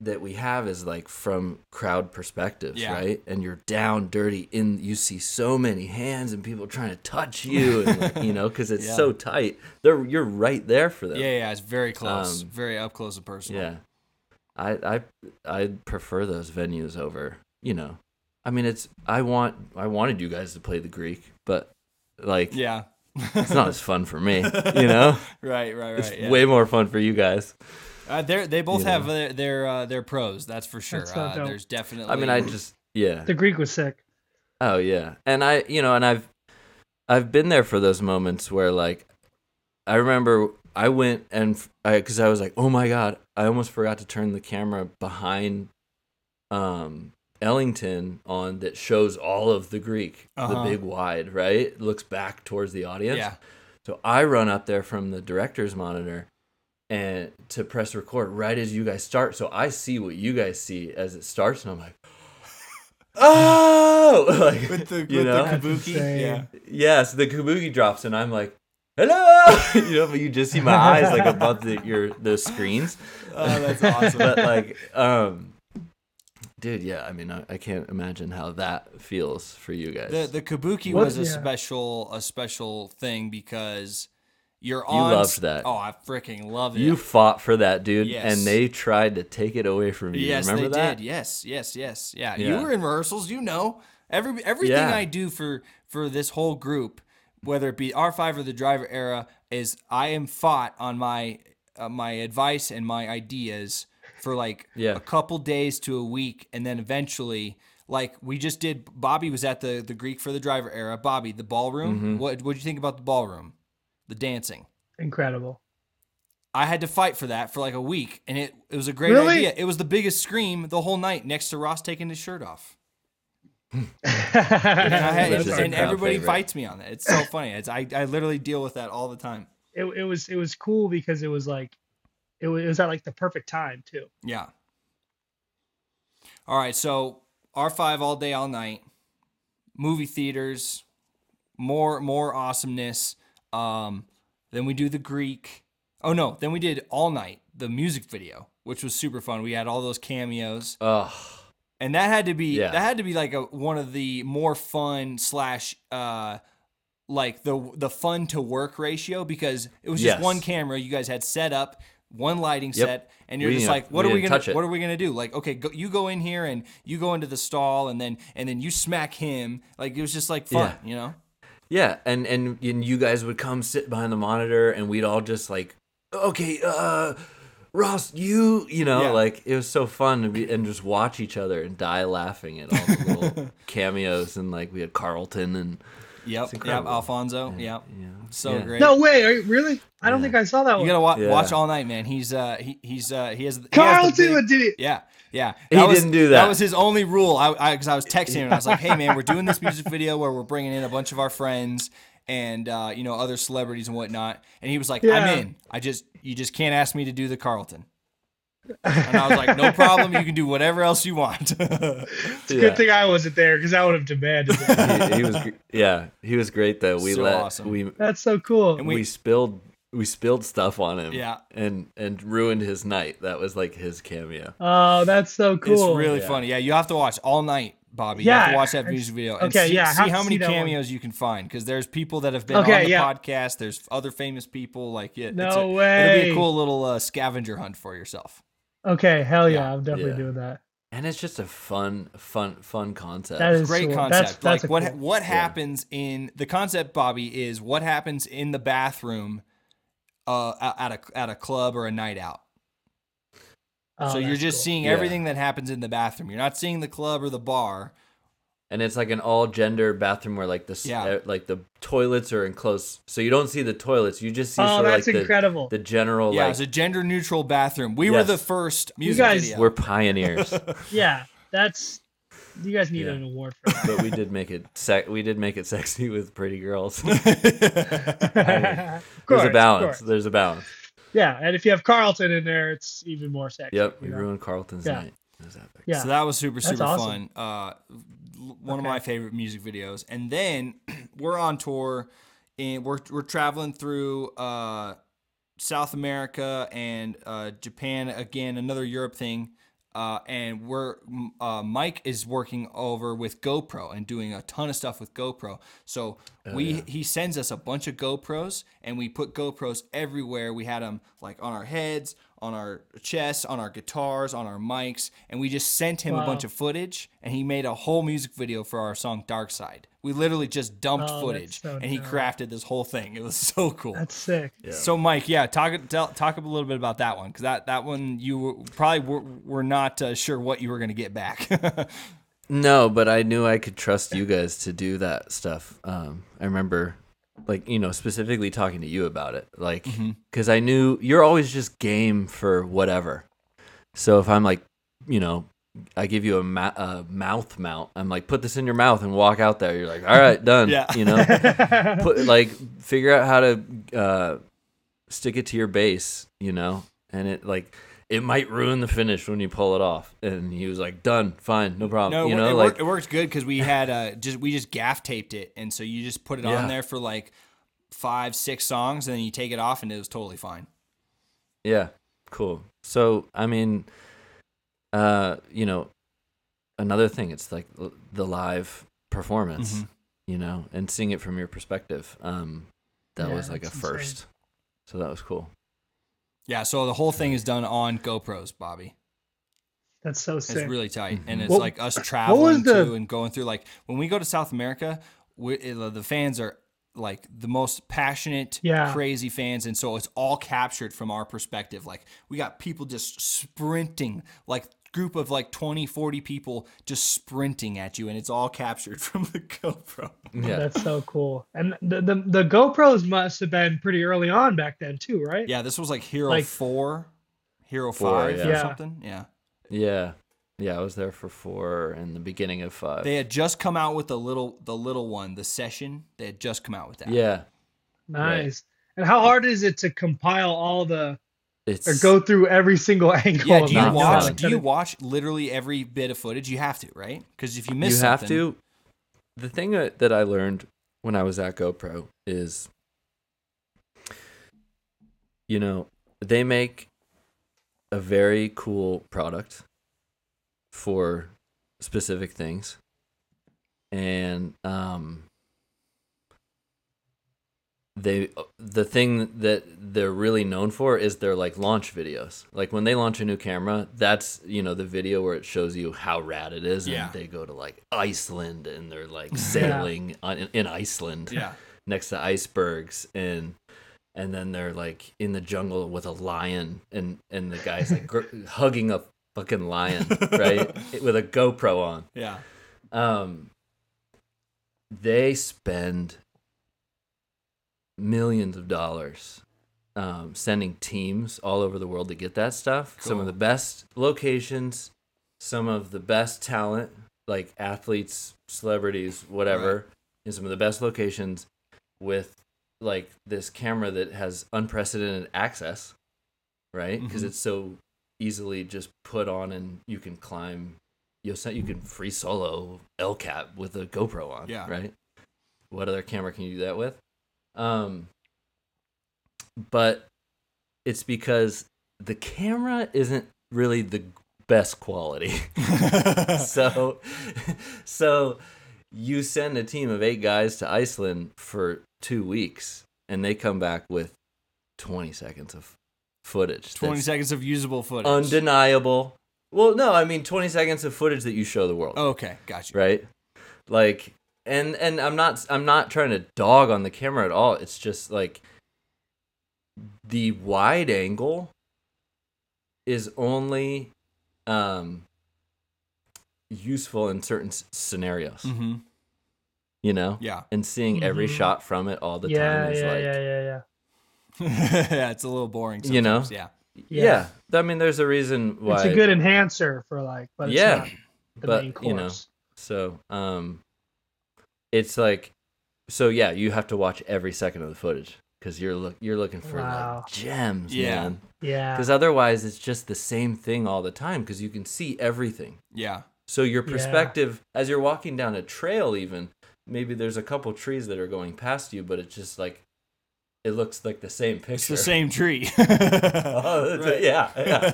that we have is like from crowd perspectives Yeah. right and you're down dirty in you see so many hands and people trying to touch you and like, <laughs> you know because it's Yeah. so tight they're you're right there for them Yeah, yeah, it's very close, Um, very up close and personal. yeah i i i prefer those venues over you know i mean it's i want i wanted you guys to play the greek but like yeah. It's not as fun for me you <laughs> know right, right, it's right. Yeah. way more fun for you guys uh, they're, they both you have know. their their, uh, their pros. That's for sure. That's uh, there's definitely. i mean i just yeah The Greek was sick. oh yeah and i you know and i've i've been there for those moments where like i remember i went and i because i was like oh my god i almost forgot to turn the camera behind um ellington on that shows all of the greek Uh-huh. the big wide right It looks back towards the audience Yeah. So I run up there from the director's monitor and to press record right as you guys start. So I see what you guys see as it starts, and I'm like, <laughs> oh, <laughs> like, With the, you with know, the kabuki. insane. Yeah. yeah. So the kabuki drops, and I'm like, hello, <laughs> you know, but you just see my eyes like above the your the screens. Oh, that's awesome. but like, um, dude, yeah. I mean, I, I can't imagine how that feels for you guys. the the kabuki What- was a yeah. special a special thing because you're You loved that. Oh, I freaking loved it. you fought for that, dude, Yes. and they tried to take it away from you. Yes, Remember they that? did. Yes, yes, yes. Yeah. Yeah. you were in rehearsals. You know, every everything Yeah. I do for for this whole group, whether it be R five or the driver era, is I am fought on my uh, my advice and my ideas for like Yeah. a couple days to a week, and then eventually. Like we just did, Bobby was at the the Greek for the driver era. Bobby, the ballroom. Mm-hmm. What what did you think about the ballroom, the dancing? Incredible. I had to fight for that for like a week, and it, it was a great Really? idea. It was the biggest scream the whole night, next to Ross taking his shirt off. <laughs> And, I had, Which and everybody favorite. fights me on that. It's so funny. It's I, I literally deal with that all the time. it, it was it was cool because it was like it was, it was at like the perfect time too. Yeah. All right, so R5 all day, all night, movie theaters, more more awesomeness. Um, then we do the Greek. Oh no, then we did all night the music video, which was super fun. We had all those cameos. Oh, and that had to be Yeah. that had to be like a one of the more fun slash uh like the the fun to work ratio because it was just Yes. one camera you guys had set up one lighting Yep. set and you're We just like what we are we gonna what are we gonna do like okay go, you go in here and you go into the stall and then and then you smack him like it was just like fun Yeah. you know yeah, and, and and you guys would come sit behind the monitor, and we'd all just like, okay, uh, Ross, you, you know, Yeah. like it was so fun to be and just watch each other and die laughing at all the little <laughs> cameos, and like we had Carlton and yep yep incredible. Alfonso yep yeah, so yeah. great No way, are you, really? I don't Yeah. think I saw that you one. You gotta wa- Yeah. watch all night man he's uh he, he's uh he has he has the Carlton big- did it. Yeah, yeah. He was, didn't do That that. was his only rule. I because I, was texting him and I was like, "Hey man, we're doing this music video where we're bringing in a bunch of our friends and uh, you know other celebrities and whatnot." And he was like, Yeah. "I'm in. I just you just can't ask me to do the Carlton." And I was like, "No problem. You can do whatever else you want." <laughs> It's a Yeah. good thing I wasn't there because I would have demanded that. he, he was, gr- yeah, he was great though. We So let awesome. we That's so cool. And we, we- spilled we spilled stuff on him, Yeah. and and ruined his night. That was like his cameo. oh, that's so cool. It's really Yeah. funny. Yeah, you have to watch all night. Bobby. you have to Yeah, watch that music video and okay, see, yeah, see how many see that one. cameos you can find because there's people that have been Okay, on the yeah. podcast. There's other famous people. Like, yeah, it's No a- It'll be a cool little uh, scavenger hunt for yourself. Okay, hell yeah, Yeah, I'm definitely yeah. doing that. And it's just a fun, fun, fun concept. That is Great cool. concept. That's, that's like what cool- what happens in the concept, Bobby, is what happens in the bathroom, uh, at a at a club or a night out. Oh, so you're just cool. seeing Yeah. everything that happens in the bathroom. You're not seeing the club or the bar. And it's like an all gender bathroom where like the Yeah. uh, like the toilets are enclosed, so you don't see the toilets. You just see Oh, sort of that's like the, incredible. the general Yeah, like it's a gender neutral bathroom. We were the first music guys video. we're pioneers, <laughs> yeah, that's you guys need Yeah. an award for that. but we did make it sec- we did make it sexy with pretty girls. <laughs> Of There's course, a balance. There's a balance. Yeah, and if you have Carlton in there, it's even more sexy. Yep, you we know? ruined Carlton's Yeah. night. Was epic. Yeah, So that was super That's super awesome. fun. Uh, one of my favorite music videos. And then <clears throat> we're on tour, and we're we're traveling through uh, South America and uh, Japan again, another Europe thing. Uh, and we're uh, Mike is working over with GoPro and doing a ton of stuff with GoPro. So we he sends us a bunch of GoPros and we put GoPros everywhere. We had them like on our heads, on our chests, on our guitars, on our mics, and we just sent him a bunch of footage. And he made a whole music video for our song Dark Side. We literally just dumped Oh, footage, so and he crafted this whole thing. It was <laughs> so cool. that's sick. So Mike, yeah, talk tell, talk a little bit about that one because that that one you were, probably were, were not uh, sure what you were going to get back. <laughs> No, but I knew I could trust you guys to do that stuff. Um, I remember, like you know, specifically talking to you about it, like because I knew you're always just game for whatever. So if I'm like, you know, I give you a, ma- a mouth mount, I'm like, put this in your mouth and walk out there. You're like, all right, done. Yeah. You know, <laughs> put like figure out how to uh, stick it to your base. You know, and it like. It might ruin the finish when you pull it off, and he was like, "Done, fine, no problem." no, you it, know, it, like worked, it worked good because we had uh, just we just gaff taped it, and so you just put it Yeah. on there for like five six songs, and then you take it off, and it was totally fine. Yeah, cool. So, I mean, uh, you know, another thing, it's like the live performance, Mhm. you know, and seeing it from your perspective. Um, that Yeah, was like a that's insane. first. So that was cool. Yeah, so the whole thing is done on GoPros, Bobby. That's so It's really tight, and it's What- like us traveling the- to and going through. Like when we go to South America, we, the fans are like the most passionate, Yeah. crazy fans, and so it's all captured from our perspective. Like we got people just sprinting, like group of like 20, 40 people just sprinting at you, and it's all captured <laughs> from the GoPro. Yeah. That's so cool. And the, the the GoPros must have been pretty early on back then too, right? Yeah, this was like Hero Like- Four, Hero Four, Five, yeah. or Yeah. something. Yeah. yeah. Yeah. I was there for four and the beginning of five. They had just come out with the little the little one, the session. They had just come out with that. yeah. Nice. And how hard is it to compile all the It's or go through every single <laughs> angle? Yeah, do you watch? fun. Do you watch literally every bit of footage? You have to, right? Because if you miss it, you have to. The thing that, that I learned when I was at GoPro is, you know, they make a very cool product for specific things, and um, they the thing that they're really known for is their like launch videos. Like when they launch a new camera, that's you know the video where it shows you how rad it is, Yeah. and they go to like Iceland and they're like <laughs> sailing on, in Iceland Yeah. next to icebergs and and then they're like in the jungle with a lion and and the guy's like gr- <laughs> hugging a fucking lion <laughs> right with a GoPro on Yeah. um they spend millions of dollars um, sending teams all over the world to get that stuff some of the best locations some of the best talent like athletes celebrities whatever in some of the best locations with like this camera that has unprecedented access right because Mhm. it's so easily just put on and you can climb you you can free solo El Cap with a GoPro on. Yeah. Right. What other camera can you do that with? Um. But it's because the camera isn't really the best quality. <laughs> so, so you send a team of eight guys to Iceland for two weeks, and they come back with 20 seconds of footage. 20 seconds of usable footage. undeniable. Well, no, I mean 20 seconds of footage that you show the world, okay, got you. right? Like, and and I'm not I'm not trying to dog on the camera at all. It's just like the wide angle is only um useful in certain s- scenarios, Mm-hmm. you know? Yeah. And seeing every Mhm. shot from it all the yeah, time is yeah, like yeah, yeah, yeah. <laughs> yeah, it's a little boring. You know? sometimes, Yeah. yeah. I mean, there's a reason why. It's a good enhancer for like, but it's yeah, not the but, main you know, course. So, um, it's like, so yeah, you have to watch every second of the footage because you're look you're looking for Wow. like gems, Yeah. man. yeah. Because otherwise, it's just the same thing all the time because you can see everything. Yeah. So your Yeah. perspective, as you're walking down a trail, even maybe there's a couple trees that are going past you, but it's just like it looks like the same picture. It's the same tree. <laughs> Oh, that's Right. yeah, yeah,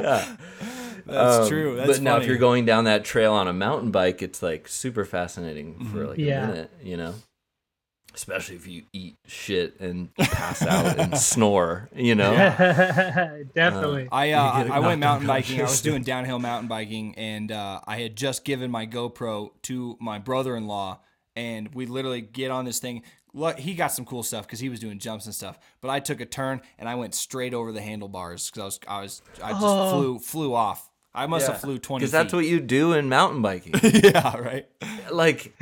yeah. <laughs> That's Um, true. That's but now, if you're going down that trail on a mountain bike, it's like super fascinating for Mhm. like Yeah. a minute, you know. Especially if you eat shit and pass out and <laughs> snore, you know. <laughs> Definitely. I uh, I went mountain biking. I was doing downhill mountain biking, and uh, I had just given my GoPro to my brother-in-law, and we literally get on this thing. Look, he got some cool stuff because he was doing jumps and stuff. But I took a turn and I went straight over the handlebars because I was I was I just Oh. flew flew off. I must have flew twenty. Because that's what you do in mountain biking. <laughs> yeah, right. like,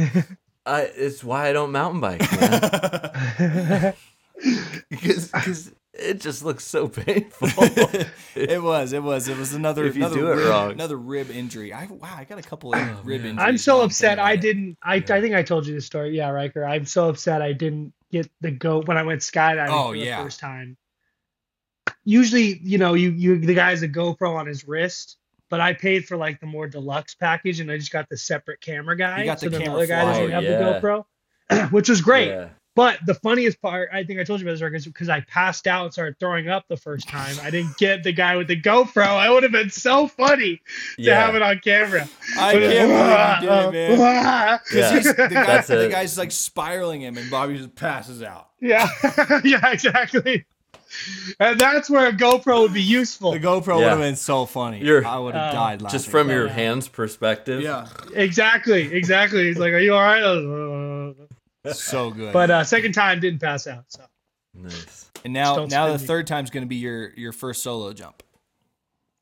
I, it's why I don't mountain bike, man. <laughs> <laughs> Because it just looks so painful. it was, it was, it was another If you another do it rib, wrov another rib injury. I wow, I got a couple of oh, rib injuries. I'm so upset. I didn't. I, I think I told you this story. Yeah, Riker. I'm so upset. I didn't get the goat when I went skydiving Oh, for the yeah. first time. Usually, you know, you you the guy has a GoPro on his wrist, but I paid for like the more deluxe package, and I just got the separate camera guy. You got the so then camera other guy doesn't have Oh, yeah. the GoPro, <clears throat> which was great. Yeah. But the funniest part, I think I told you about this, Rick, is because I passed out and started throwing up the first time. I didn't get the guy with the GoPro. I would have been so funny to Yeah. have it on camera. I can't believe you did it, man. Yeah. The, guy, the guy's like spiraling him, and Bobby just passes out. Yeah, <laughs> yeah, exactly. And that's where a GoPro would be useful. The GoPro would have been so funny. You're- I would have Uh, died laughing. Just from your Yeah. hands perspective. yeah, Exactly, exactly. He's like, "Are you all right?" I was, so good. But uh, second time didn't pass out. So Nice. and now, now the spin me. third time's going to be your your first solo jump.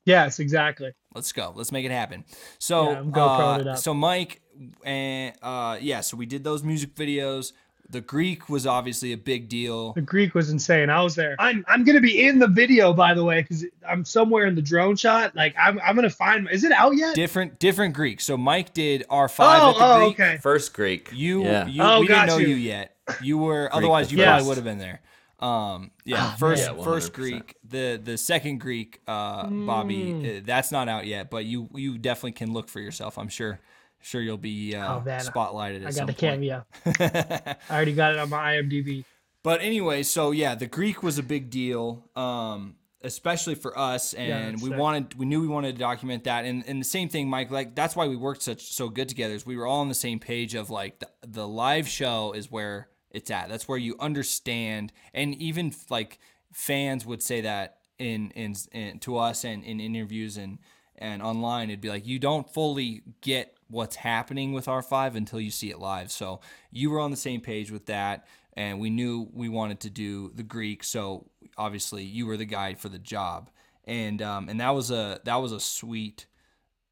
yes, exactly. Let's go. Let's make it happen. So, Yeah, I'm GoPro'd it uh, up. so Mike, and uh, yeah, so we did those music videos. The Greek was obviously a big deal. The Greek was insane. I was there. I'm I'm gonna be in the video by the way because I'm somewhere in the drone shot. Like I'm I'm gonna find. Is it out yet? Different, different Greek. So Mike did R five oh, at the oh, Greek. okay. First Greek. You, Yeah. you, Oh, we didn't know you. you yet. You were otherwise you Yes. probably would have been there. Um, yeah, Oh, first. Yeah, first Greek, the the second Greek, uh, Bobby, Mm. uh, that's not out yet, but you you definitely can look for yourself. I'm sure, sure you'll be uh, Oh, spotlighted. I some got the cameo. <laughs> I already got it on my IMDb. But anyway, so yeah, the Greek was a big deal, um, especially for us, and that's we sick. wanted, we knew we wanted to document that, and and the same thing, Mike. Like that's why we worked such so good together. Is we were all on the same page of like the the live show is where it's at. That's where you understand, and even like fans would say that in in, in to us and in interviews and and online, it'd be like you don't fully get what's happening with R5 until you see it live. So you were on the same page with that, and we knew we wanted to do the Greek. So obviously you were the guy for the job, and um, and that was a that was a sweet,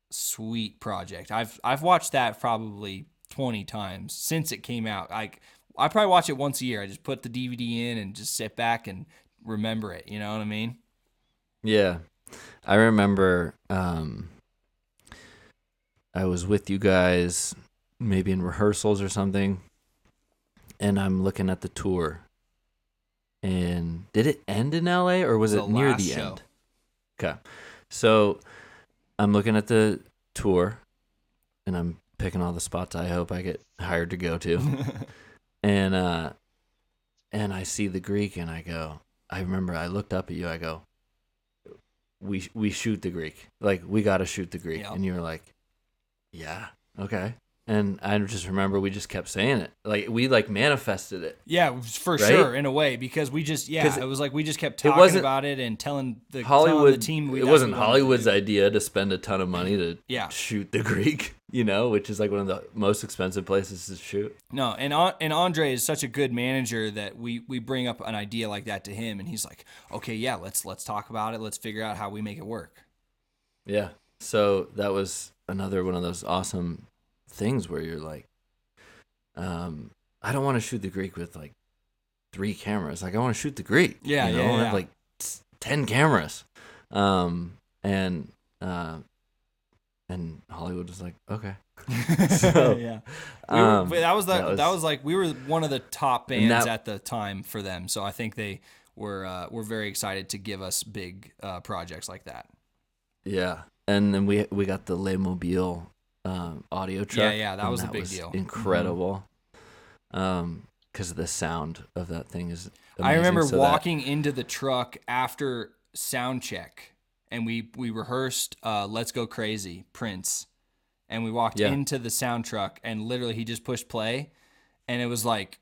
sweet project. I've I've watched that probably twenty times since it came out. Like I probably watch it once a year. I just put the DVD in and just sit back and remember it. You know what I mean? Yeah. I remember um I was with you guys maybe in rehearsals or something and I'm looking at the tour. And did it end in LA or was The it near the show. end? Okay. So I'm looking at the tour and I'm picking all the spots I hope I get hired to go to. <laughs> and uh and I see the Greek and I go I remember I looked up at you I go we we shoot the Greek. Like we got to shoot the Greek." Yeah. And you were like, "Yeah, okay." And I just remember we just kept saying it. Like we like manifested it. Yeah, for Right? sure, in a way, because we just yeah, it was like we just kept it talking wasn't- about it and telling the Hollywood telling the team. We, it wasn't wanted to Hollywood's idea to spend a ton of money to Yeah. shoot the <laughs> Greek, you know, which is like one of the most expensive places to shoot. No, and and Andre is such a good manager that we we bring up an idea like that to him, and he's like, okay, yeah, let's let's talk about it. Let's figure out how we make it work. Yeah. So that was another one of those awesome things where you're like, um, I don't want to shoot the Greek with like three cameras. Like I want to shoot the Greek. Yeah, you know, yeah, yeah. have like ten cameras. Um, and uh, and Hollywood was like, okay. <laughs> So, yeah, we Um, but that was the that that was, was- like we were one of the top bands that- at the time for them. So I think they were uh, were very excited to give us big uh, projects like that. Yeah, and then we we got the Le Mobile um, audio track. yeah, yeah, that was a big deal. Mm-hmm. Incredible, um, because the sound of that thing is. Amazing. I remember So that- walking into the truck after sound check, and we we rehearsed uh, "Let's Go Crazy" Prince, and we walked Yeah. into the sound truck, and literally he just pushed play, and it was like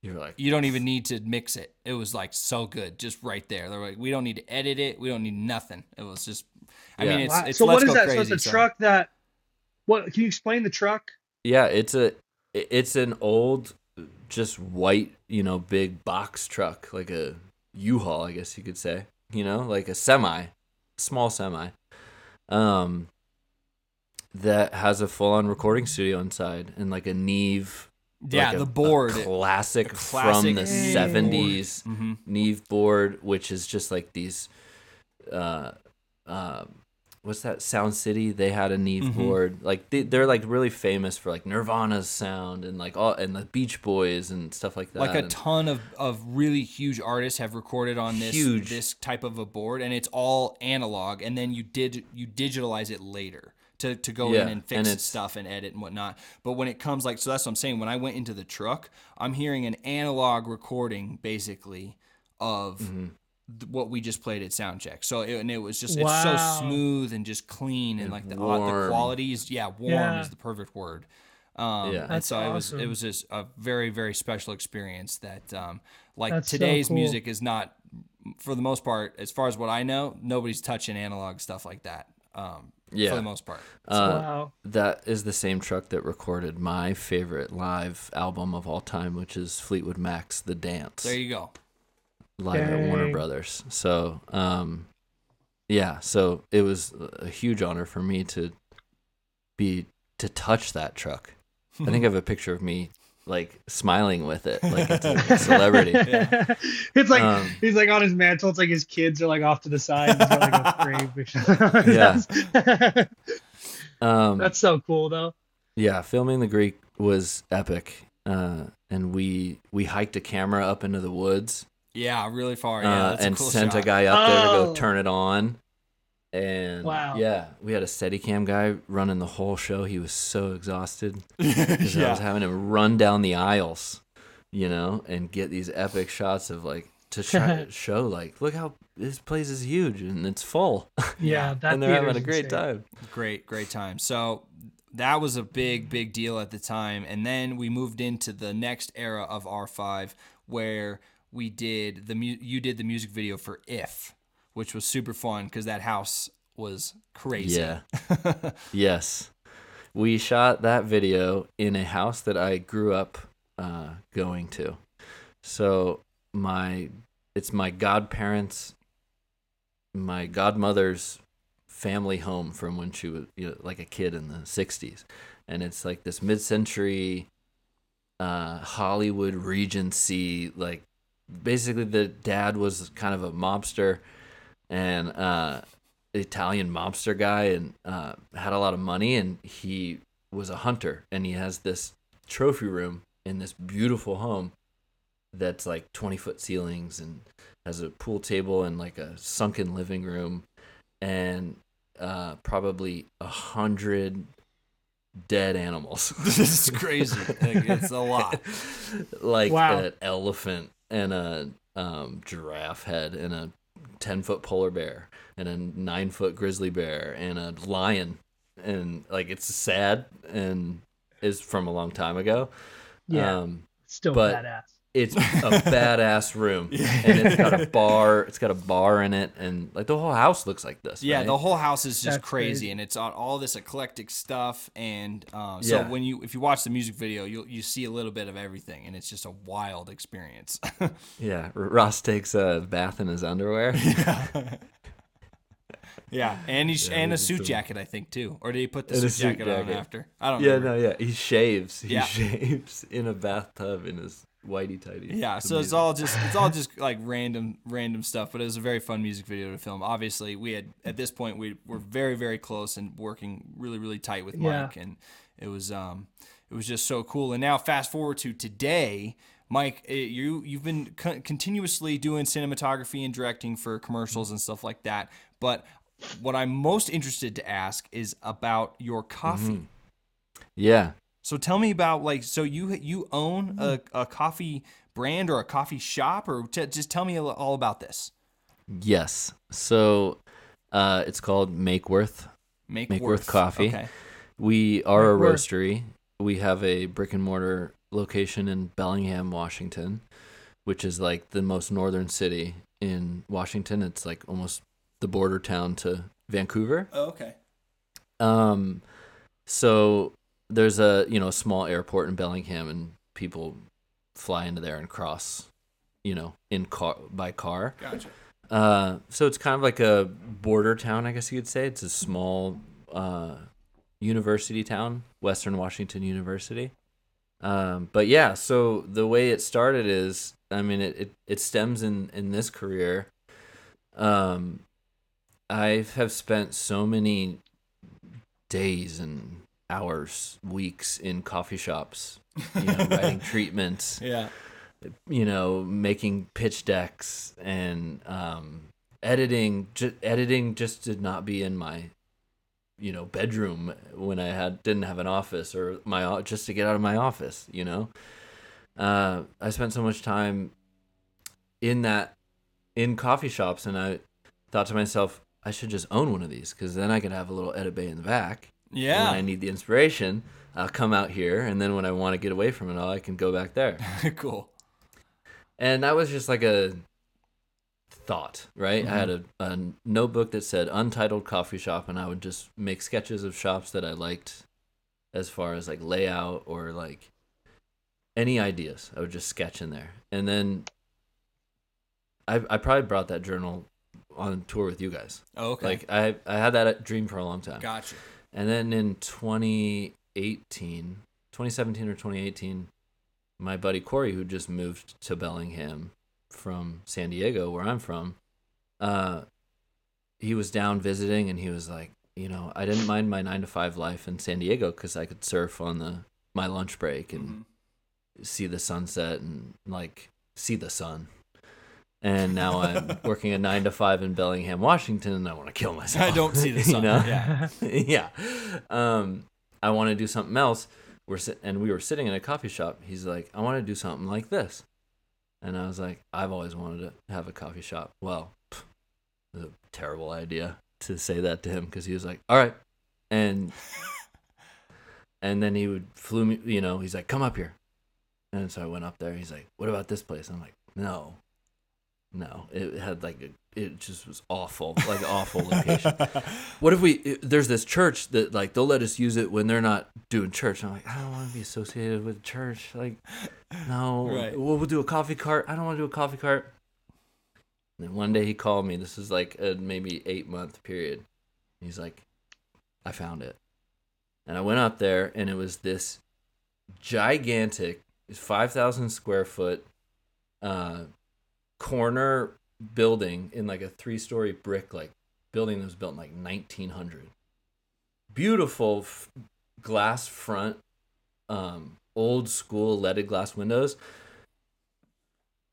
You're like, you don't even need to mix it. It was like so good, just right there. They're like, we don't need to edit it. We don't need nothing. It was just, I Yeah. mean, it's it's so let's what is go that? crazy. so it's a truck that. What can you explain the truck? yeah, it's a, it's an old, just white, you know, big box truck, like a U-Haul, I guess you could say. You know, like a semi, small semi, um, that has a full-on recording studio inside and like a Neve Yeah, like a- the a board. classic, a classic from the Neve seventies hmm Neve board, which is just like these. Uh, uh, what's that? Sound City. They had a Neve Mhm. board. Like they, they're like really famous for like Nirvana's sound and like all and the Beach Boys and stuff like that. Like a and- ton of, of really huge artists have recorded on this Huge. this type of a board, and it's all analog, and then you did you digitalize it later to, to go in and fix and stuff and edit and whatnot. But when it comes like so, that's what I'm saying. When I went into the truck, I'm hearing an analog recording basically of Mm-hmm. Th- what we just played at soundcheck. So it, and it was just it's so smooth and just clean and, And like the, the warm. quality is yeah warm Yeah. is the perfect word. Um, Yeah. and That's so it was it was just a very very special experience that um, like That's so today's cool. music is not for the most part as far as what I know nobody's touching analog stuff like that. Um, Yeah. for the most part. Uh, wow. that is the same truck that recorded my favorite live album of all time, which is Fleetwood Mac's "The Dance." There you go. Live at Warner Brothers. So, um, yeah, so it was a huge honor for me to be to touch that truck. I think I have a picture of me like smiling with it, like it's a <laughs> celebrity. it's like Um, he's like on his mantle. It's like his kids are like off to the side. He's got like a <laughs> frame picture. Yeah. <laughs> Um, That's so cool though. yeah, filming the Greek was epic, uh, and we we hiked a camera up into the woods Yeah, really far. Yeah, uh, and a cool sent shot. a guy up there to Oh. go turn it on. And Wow. yeah, we had a Steadicam guy running the whole show. He was so exhausted <laughs> because I was having him run down the aisles, you know, and get these epic shots of like to try, <laughs> show like, look how this place is huge and it's full, <laughs> Yeah, that and they're having a great insane. time. Great, great time. So that was a big, big deal at the time. And then we moved into the next era of R5 where we did the mu- you did the music video for If, which was super fun because that house was crazy. Yeah. <laughs> yes. We shot that video in a house that I grew up uh, going to. So my it's my godparents my godmother's family home from when she was you know, like a kid in the 60s and it's like this mid-century uh Hollywood regency like basically the dad was kind of a mobster and uh Italian mobster guy and uh, had a lot of money and he was a hunter and he has this trophy room in this beautiful home that's like 20 foot ceilings and has a pool table and like a sunken living room and uh, probably a hundred dead animals <laughs> this is crazy. Like, it's a lot. <laughs> like Wow. an elephant and a um, giraffe head and a ten foot polar bear and a nine foot grizzly bear and a lion, and like it's sad and is from a long time ago. Yeah. Um, Still but- badass. It's a <laughs> badass room, and it's got a bar. It's got a bar in it, and like the whole house looks like this. Yeah, right? the whole house is just crazy, crazy. and it's on all this eclectic stuff. And um, so Yeah. when you if you watch the music video, you will you see a little bit of everything, and it's just a wild experience. <laughs> yeah. Ross takes a bath in his underwear. <laughs> yeah, yeah. and he's Yeah, and a suit a- jacket, I think too, or did he put the suit suit jacket, on after? I don't know. yeah, know. no, yeah. He shaves. He Yeah. shaves in a bathtub in his whitey tighty. Yeah, so it's all just it's all just like random random stuff, but it was a very fun music video to film. Obviously, we had at this point we were very very close and working really really tight with Yeah. Mike, and it was um it was just so cool. And now fast forward to today, Mike, eh, you you've been co- continuously doing cinematography and directing for commercials and stuff like that. But what I'm most interested to ask is about your coffee. Yeah. So tell me about like so you you own a, a coffee brand or a coffee shop or t- just tell me all about this. Yes. So, uh, it's called Makeworth. Make, Make worth Coffee. Okay. We are a Makeworth. roastery. We have a brick and mortar location in Bellingham, Washington, which is like the most northern city in Washington. It's like almost the border town to Vancouver. Oh, okay. Um, so there's a you know small airport in Bellingham, and people fly into there and cross, you know, in car by car. Gotcha. Uh, so it's kind of like a border town, I guess you could say. It's a small uh, university town, Western Washington University. Um, but yeah, so the way it started is, I mean, it, it, it stems in, in this career. Um, I have spent so many days and hours, weeks in coffee shops, <laughs> you know, writing treatments, Yeah. you know, making pitch decks and um, editing. Ju- editing just did not be in my, you know, bedroom when I had didn't have an office or my just to get out of my office. You know, uh, I spent so much time in that in coffee shops, and I thought to myself, I should just own one of these because then I could have a little edit bay in the back. And when I need the inspiration, I'll come out here, and then when I want to get away from it all, I can go back there. <laughs> cool. And that was just like a thought, right? I had mm-hmm. a, a notebook that said Untitled Coffee Shop, and I would just make sketches of shops that I liked as far as like layout or like any ideas. I would just sketch in there. And then I, I probably brought that journal on tour with you guys. Oh, okay. Like I, I had that dream for a long time. gotcha. And then in 2018, 2017 or 2018, my buddy Corey, who just moved to Bellingham from San Diego, where I'm from, uh, he was down visiting and he was like, you know, I didn't mind my nine to five life in San Diego because I could surf on the my lunch break and Mhm. see the sunset and like see the sun. And now <laughs> I'm working a nine to five in Bellingham, Washington, and I want to kill myself. I don't see the <laughs> you know? Yeah. <laughs> yeah. Um, I want to do something else. We're sit- and we were sitting in a coffee shop. He's like, I want to do something like this, and I was like, I've always wanted to have a coffee shop. Well, pff, a terrible idea to say that to him because he was like, all right, and and then he would flew me. You know, he's like, come up here, and so I went up there. He's like, what about this place? I'm like, no. No, it had like a, it just was awful, like awful location. <laughs> What if we i- there's this church that like they'll let us use it when they're not doing church. I'm like i don't want to be associated with church like no. Right. we'll, we'll do a coffee cart. I don't want to do a coffee cart. And then one day he called me. This is like a maybe eight month period. He's like i found it. And i went up there and it was this gigantic 5000 square foot uh corner building in like a three story brick like building that was built in like 1900 beautiful f- glass front um old school leaded glass windows.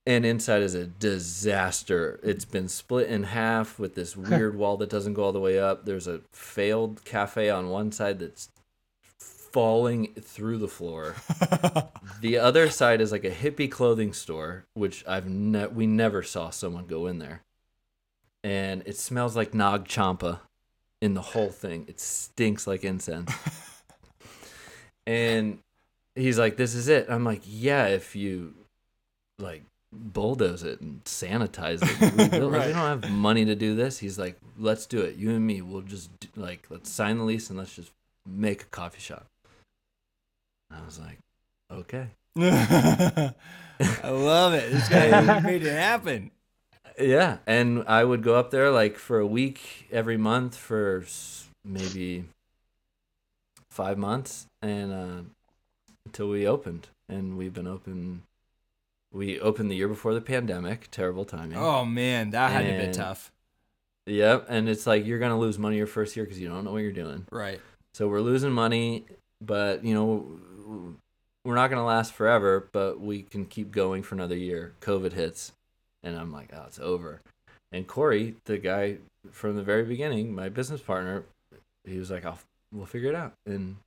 And inside is a disaster. It's been split in half with this <laughs> weird wall that doesn't go all the way up. There's a failed cafe on one side that's falling through the floor <laughs> the other side is like a hippie clothing store, which I've ne- we never saw someone go in there. and it smells like Nag Champa in the whole thing. It stinks like incense. <laughs> and he's like, "This is it." I'm like, "Yeah, if you like bulldoze it and sanitize it. We, don't- <laughs> we don't have money to do this." He's like, "Let's do it. You and me. We'll just do, like let's sign the lease and let's just make a coffee shop." I was like, "Okay." <laughs> I love it. This guy <laughs> made it happen. Yeah, and I would go up there like for a week every month for maybe five months, and uh, until we opened, and we've been open. We opened the year before the pandemic. Terrible timing. Oh man, that had to be tough. Yep, and it's like you're gonna lose money your first year because you don't know what you're doing. Right. So we're losing money, but you know we're not gonna last forever. But we can keep going for another year. COVID hits, and I'm like, oh, it's over. And Corey, the guy from the very beginning, my business partner, he was like, I'll we'll figure it out, and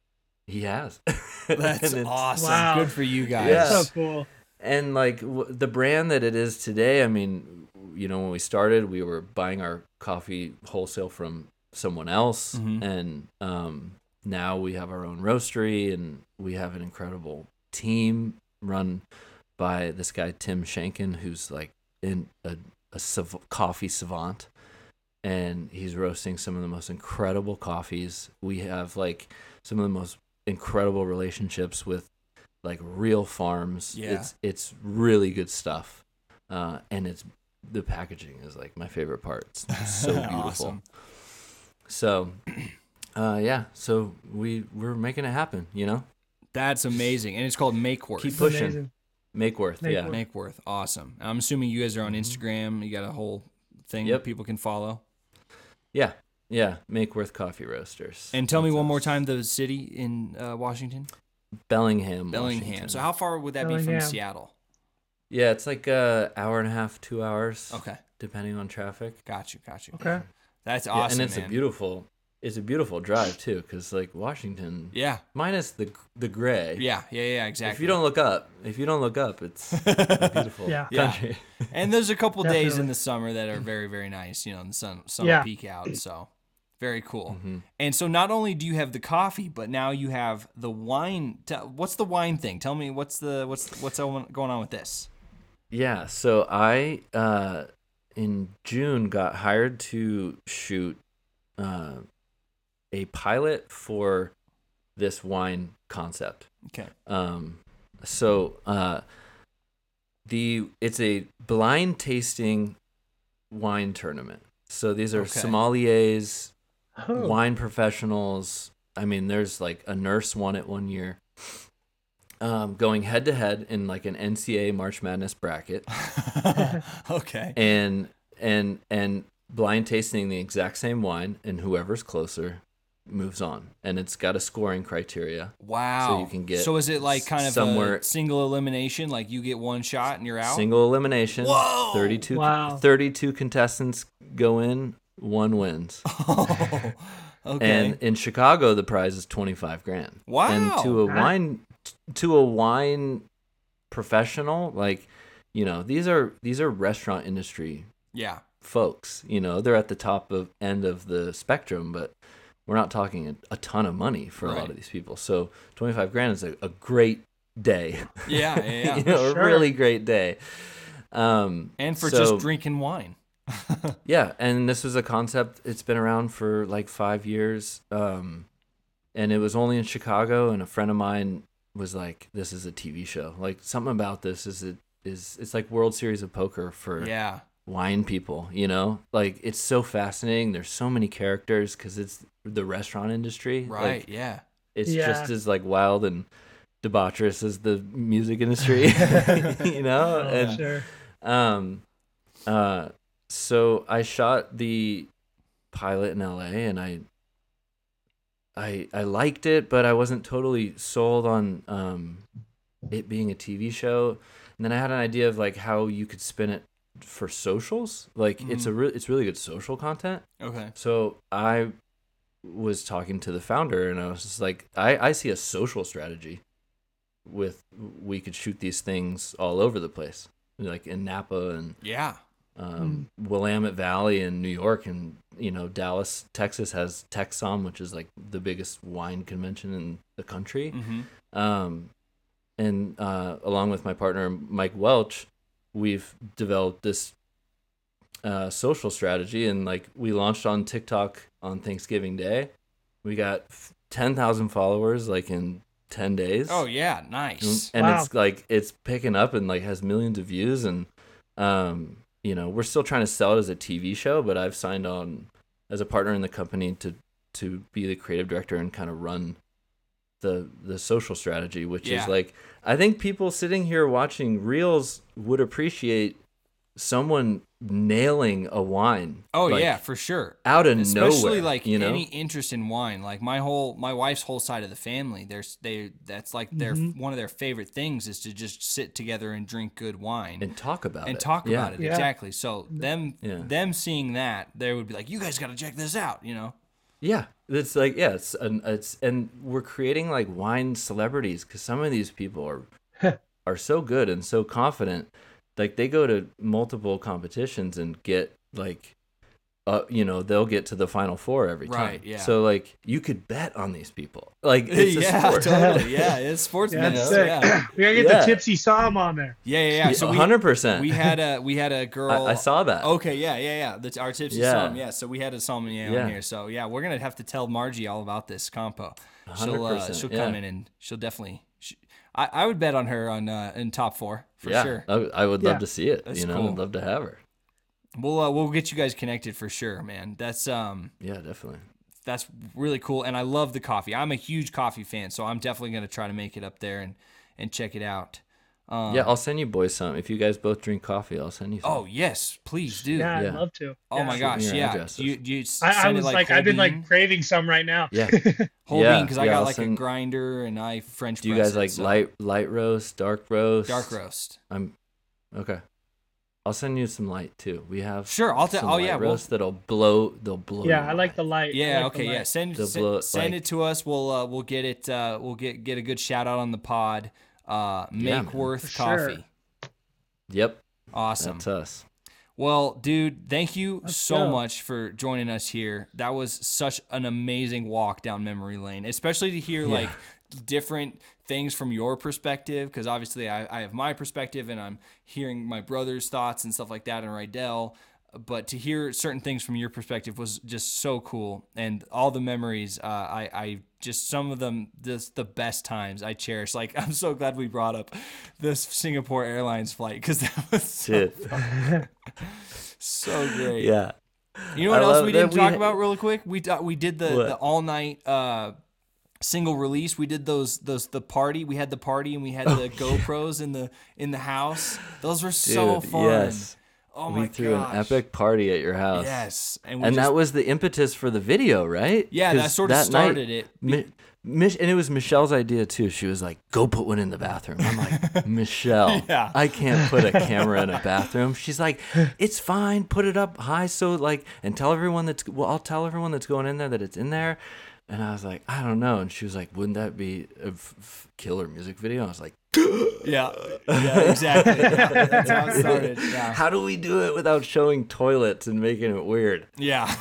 he has. <laughs> That's awesome. Wow. Good for you guys. Yeah. So cool. and like w- the brand that it is today i mean you know when we started we were buying our coffee wholesale from someone else Mhm. and um, now we have our own roastery and we have an incredible team run by this guy tim shankin who's like in a, a sav- coffee savant. And he's roasting some of the most incredible coffees. We have like some of the most incredible relationships with like real farms. Yeah. it's it's really good stuff. Uh, and it's the packaging is like my favorite part. It's so <laughs> beautiful. Awesome. so uh, yeah so we we're making it happen you know That's amazing. And it's called Makeworth. Keep pushing. Amazing. make worth yeah Makeworth. Makeworth. Awesome. And I'm assuming you guys are on Instagram. You got a whole thing Mm-hmm. Yep. that people can follow. yeah yeah make worth coffee roasters And tell me one us. more time the city in uh, Washington. bellingham Bellingham. Washington. So how far would that be from Seattle? yeah it's like a hour and a half two hours Okay. depending on traffic Got you. Got you. Okay. That's Yeah, awesome. and it's man. a beautiful it's a beautiful drive too because like washington Yeah. minus the the gray Yeah. Yeah. Yeah. Exactly. if you don't look up if you don't look up it's a <laughs> beautiful Yeah. Yeah. <laughs> and there's a couple days in the summer that are very very nice. You know, the sun sun Yeah. peak out. So very cool. Mhm. And so not only do you have the coffee, but now you have the wine. What's the wine thing? Tell me what's the what's what's going going on with this? Yeah, so I uh in June got hired to shoot uh a pilot for this wine concept. Okay. Um so uh the it's a blind tasting wine tournament. So these are Okay. sommeliers, Oh. wine professionals. I mean, there's like a nurse won it one year. Um, going head to head in like an NCAA March Madness bracket, <laughs> okay. and and and blind tasting the exact same wine, and whoever's closer moves on, and it's got a scoring criteria. Wow. So you can get So is it like kind of somewhere- a single elimination? Like you get one shot and you're out. Single elimination. Whoa! 32, Wow. 32 contestants go in, one wins. <laughs> Oh, okay. And in Chicago, the prize is twenty five grand. Wow. And to a wine, to a wine professional, like you know, these are these are restaurant industry yeah. folks. You know, they're at the top of end of the spectrum, but we're not talking a, a ton of money for a lot of these people. So twenty five grand is a, a great day. Yeah. Yeah. yeah. <laughs> you know, Sure. a really great day. Um, and for so- just drinking wine. <laughs> yeah, and this was a concept. It's been around for like five years, um, and it was only in Chicago. And a friend of mine was like, "This is a TV show. Like something about this is it is it's like World Series of Poker for Yeah. Wine people. You know, like it's so fascinating. There's so many characters because it's the restaurant industry. Right. Like, yeah. it's Yeah. just as like wild and debaucherous as the music industry. <laughs> <laughs> you know, Oh, and sure. um, uh, so I shot the pilot in LA, and I, I, I liked it, but I wasn't totally sold on um, it being a TV show. And then I had an idea of like how you could spin it for socials. Like it's a re- it's really good social content. Okay. So I was talking to the founder, and I was just like, I, I see a social strategy with we could shoot these things all over the place, like in Napa and Yeah. um, Willamette Valley in New York, and you know Dallas, Texas has TEXSOM, which is like the biggest wine convention in the country. Mm-hmm. Um, and uh, along with my partner Mike Welch, we've developed this uh, social strategy, and like we launched on TikTok on Thanksgiving Day. We got ten thousand followers like in ten days. Oh yeah, nice. and Wow. it's like it's picking up and like has millions of views and um you know we're still trying to sell it as a tv show but i've signed on as a partner in the company to to be the creative director and kind of run the the social strategy which Yeah. is like i think people sitting here watching reels would appreciate someone nailing a wine Oh like, yeah, for sure. out of Especially nowhere like you know any interest in wine. Like my whole my wife's whole side of the family. There's they that's like their Mhm. one of their favorite things is to just sit together and drink good wine. and talk about and it And talk Yeah. about it Yeah. exactly. So them Yeah. them seeing that, they would be like, "You guys got to check this out," you know? Yeah, it's like yeah, it's and it's and we're creating like wine celebrities because some of these people are <laughs> are so good and so confident. Like they go to multiple competitions and get like, uh, you know, they'll get to the final four every time. Right, yeah. So like you could bet on these people. Like it's a <laughs> yeah, sport. totally. <laughs> Yeah, it's sports Yeah, business. sick. Yeah. we gotta get Yeah. the TEXSOM on there. yeah, yeah, yeah. So hundred percent. we had a we had a girl. I, I saw that. Okay, yeah, yeah, yeah. The, our TEXSOM, yeah. So we had a sommelier Yeah. on here. So yeah, we're gonna have to tell Margie all about this compo. She'll uh, she'll yeah. come in and she'll definitely. She, I I would bet on her on uh, in top four for yeah, sure. I, I would love to see it. That's you know, cool. I'd love to have her. We'll uh, we'll get you guys connected for sure, man. That's um Yeah, definitely. that's really cool, and I love the coffee. I'm a huge coffee fan, so I'm definitely gonna try to make it up there and and check it out. Um, yeah, I'll send you boys some. If you guys both drink coffee, I'll send you some. Oh yes, please do. Yeah, Yeah. I'd love to. Oh Yeah. my gosh, yeah. Do you, do you s- I, send I it was like, like, I've been like craving some right now. yeah. <laughs> whole Yeah, bean because I got I'll like a grinder and I French. Do you guys it, like so- light light roast, dark roast? dark roast? I'm okay. I'll send you some light too. We have Sure, I'll ta- some oh, light yeah, we'll- roast that'll blow. They'll blow. Yeah, I like the light. Yeah, like the okay, yeah. Send send, blow- send like- it to us. We'll uh, we'll get it. Uh, we'll get get a good shout out on the pod. Uh, Make man. worth For sure. coffee. Yep, Awesome. that's us. Well, dude, thank you Let's so go. much for joining us here. That was such an amazing walk down memory lane, especially to hear Yeah. like different things from your perspective. Because obviously, I, I have my perspective and I'm hearing my brother's thoughts and stuff like that, and Rydel. But to hear certain things from your perspective was just so cool, and all the memories. Uh, I, I just some of them, just the best times I cherish. Like <laughs> I'm so glad we brought up this Singapore Airlines flight because that was so, <laughs> so great. yeah. You know what I else we didn't we talk about really quick? We uh, we did the, What? the all night uh, single release. We did those those the party. We had the party and we had the <laughs> GoPros in the in the house. Those were so Dude, fun. Yes. Oh we my threw gosh. an epic party at your house. Yes, and And just, that was the impetus for the video, right? yeah, that sort of that night, started it. Mi- and it was Michelle's idea too. She was like, "Go put one in the bathroom." I'm like, <laughs> "Michelle, Yeah. I can't put a camera in a <laughs> bathroom." She's like, "It's fine. Put it up high so like, and tell everyone that's well, I'll tell everyone that's going in there that it's in there." And I was like, "I don't know." And she was like, "Wouldn't that be a f- f- killer music video?" I was like, <laughs> Yeah, yeah, exactly. <laughs> Yeah, that's how it started. Yeah, <laughs> "How do we do it without showing toilets and making it weird?" yeah.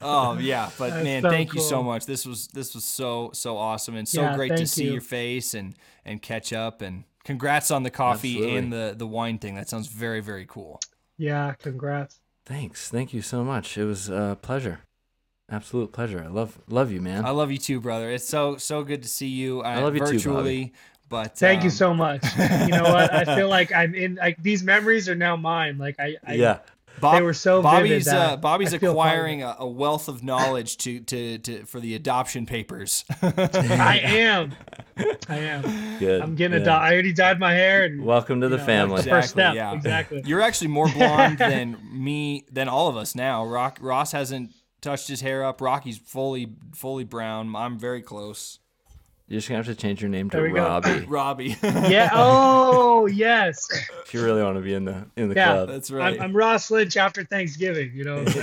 oh yeah, but That's man, so thank you so much. This was this was so so awesome and so Yeah, great to see you. your face and and catch up and congrats on the coffee Absolutely. and the the wine thing. That sounds very very cool. Yeah, congrats. Thanks, thank you so much. It was a pleasure, absolute pleasure. I love love you, man. I love you too, brother. It's so so good to see you. Uh, I love you too, virtually, but Thank you um, so much. you know what? I feel <laughs> like I'm in like these memories are now mine. Like I, I yeah. Bob, They were so Bobby's that uh, Bobby's I feel part of acquiring a, a wealth of knowledge to, to to for the adoption papers. <laughs> I am. <laughs> I am. Good. I'm getting a yeah. dye. I already dyed my hair and Welcome to the know, family. that's the First step. yeah. Exactly. You're actually more blonde than me than all of us now. Rock Ross hasn't touched his hair up. Rocky's fully fully brown. I'm very close. You're just gonna have to change your name to There we go. Robbie <coughs> Robbie. yeah. <laughs> Oh yes. if you really want to be in the in the Yeah. club. That's right. I'm, I'm Ross Lynch after Thanksgiving. You know. What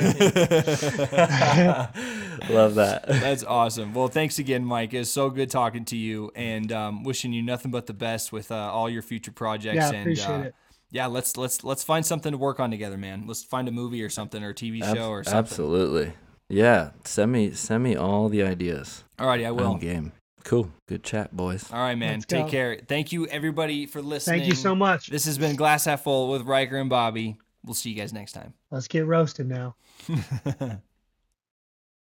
I'm? <laughs> Love that. That's awesome. Well, thanks again, Mike. It's so good talking to you, and um, wishing you nothing but the best with uh, all your future projects. Yeah, and appreciate uh, it. yeah, let's let's let's find something to work on together, man. Let's find a movie or something or a TV show or something. Absolutely. Yeah. Send me send me all the ideas. Alrighty, I will. I'm game. Cool. Good chat, boys. All right, man. Let's Take go. care. Thank you, everybody, for listening. Thank you so much. This has been Glass Half Full with Riker and Bobby. We'll see you guys next time. Let's get roasted now. <laughs>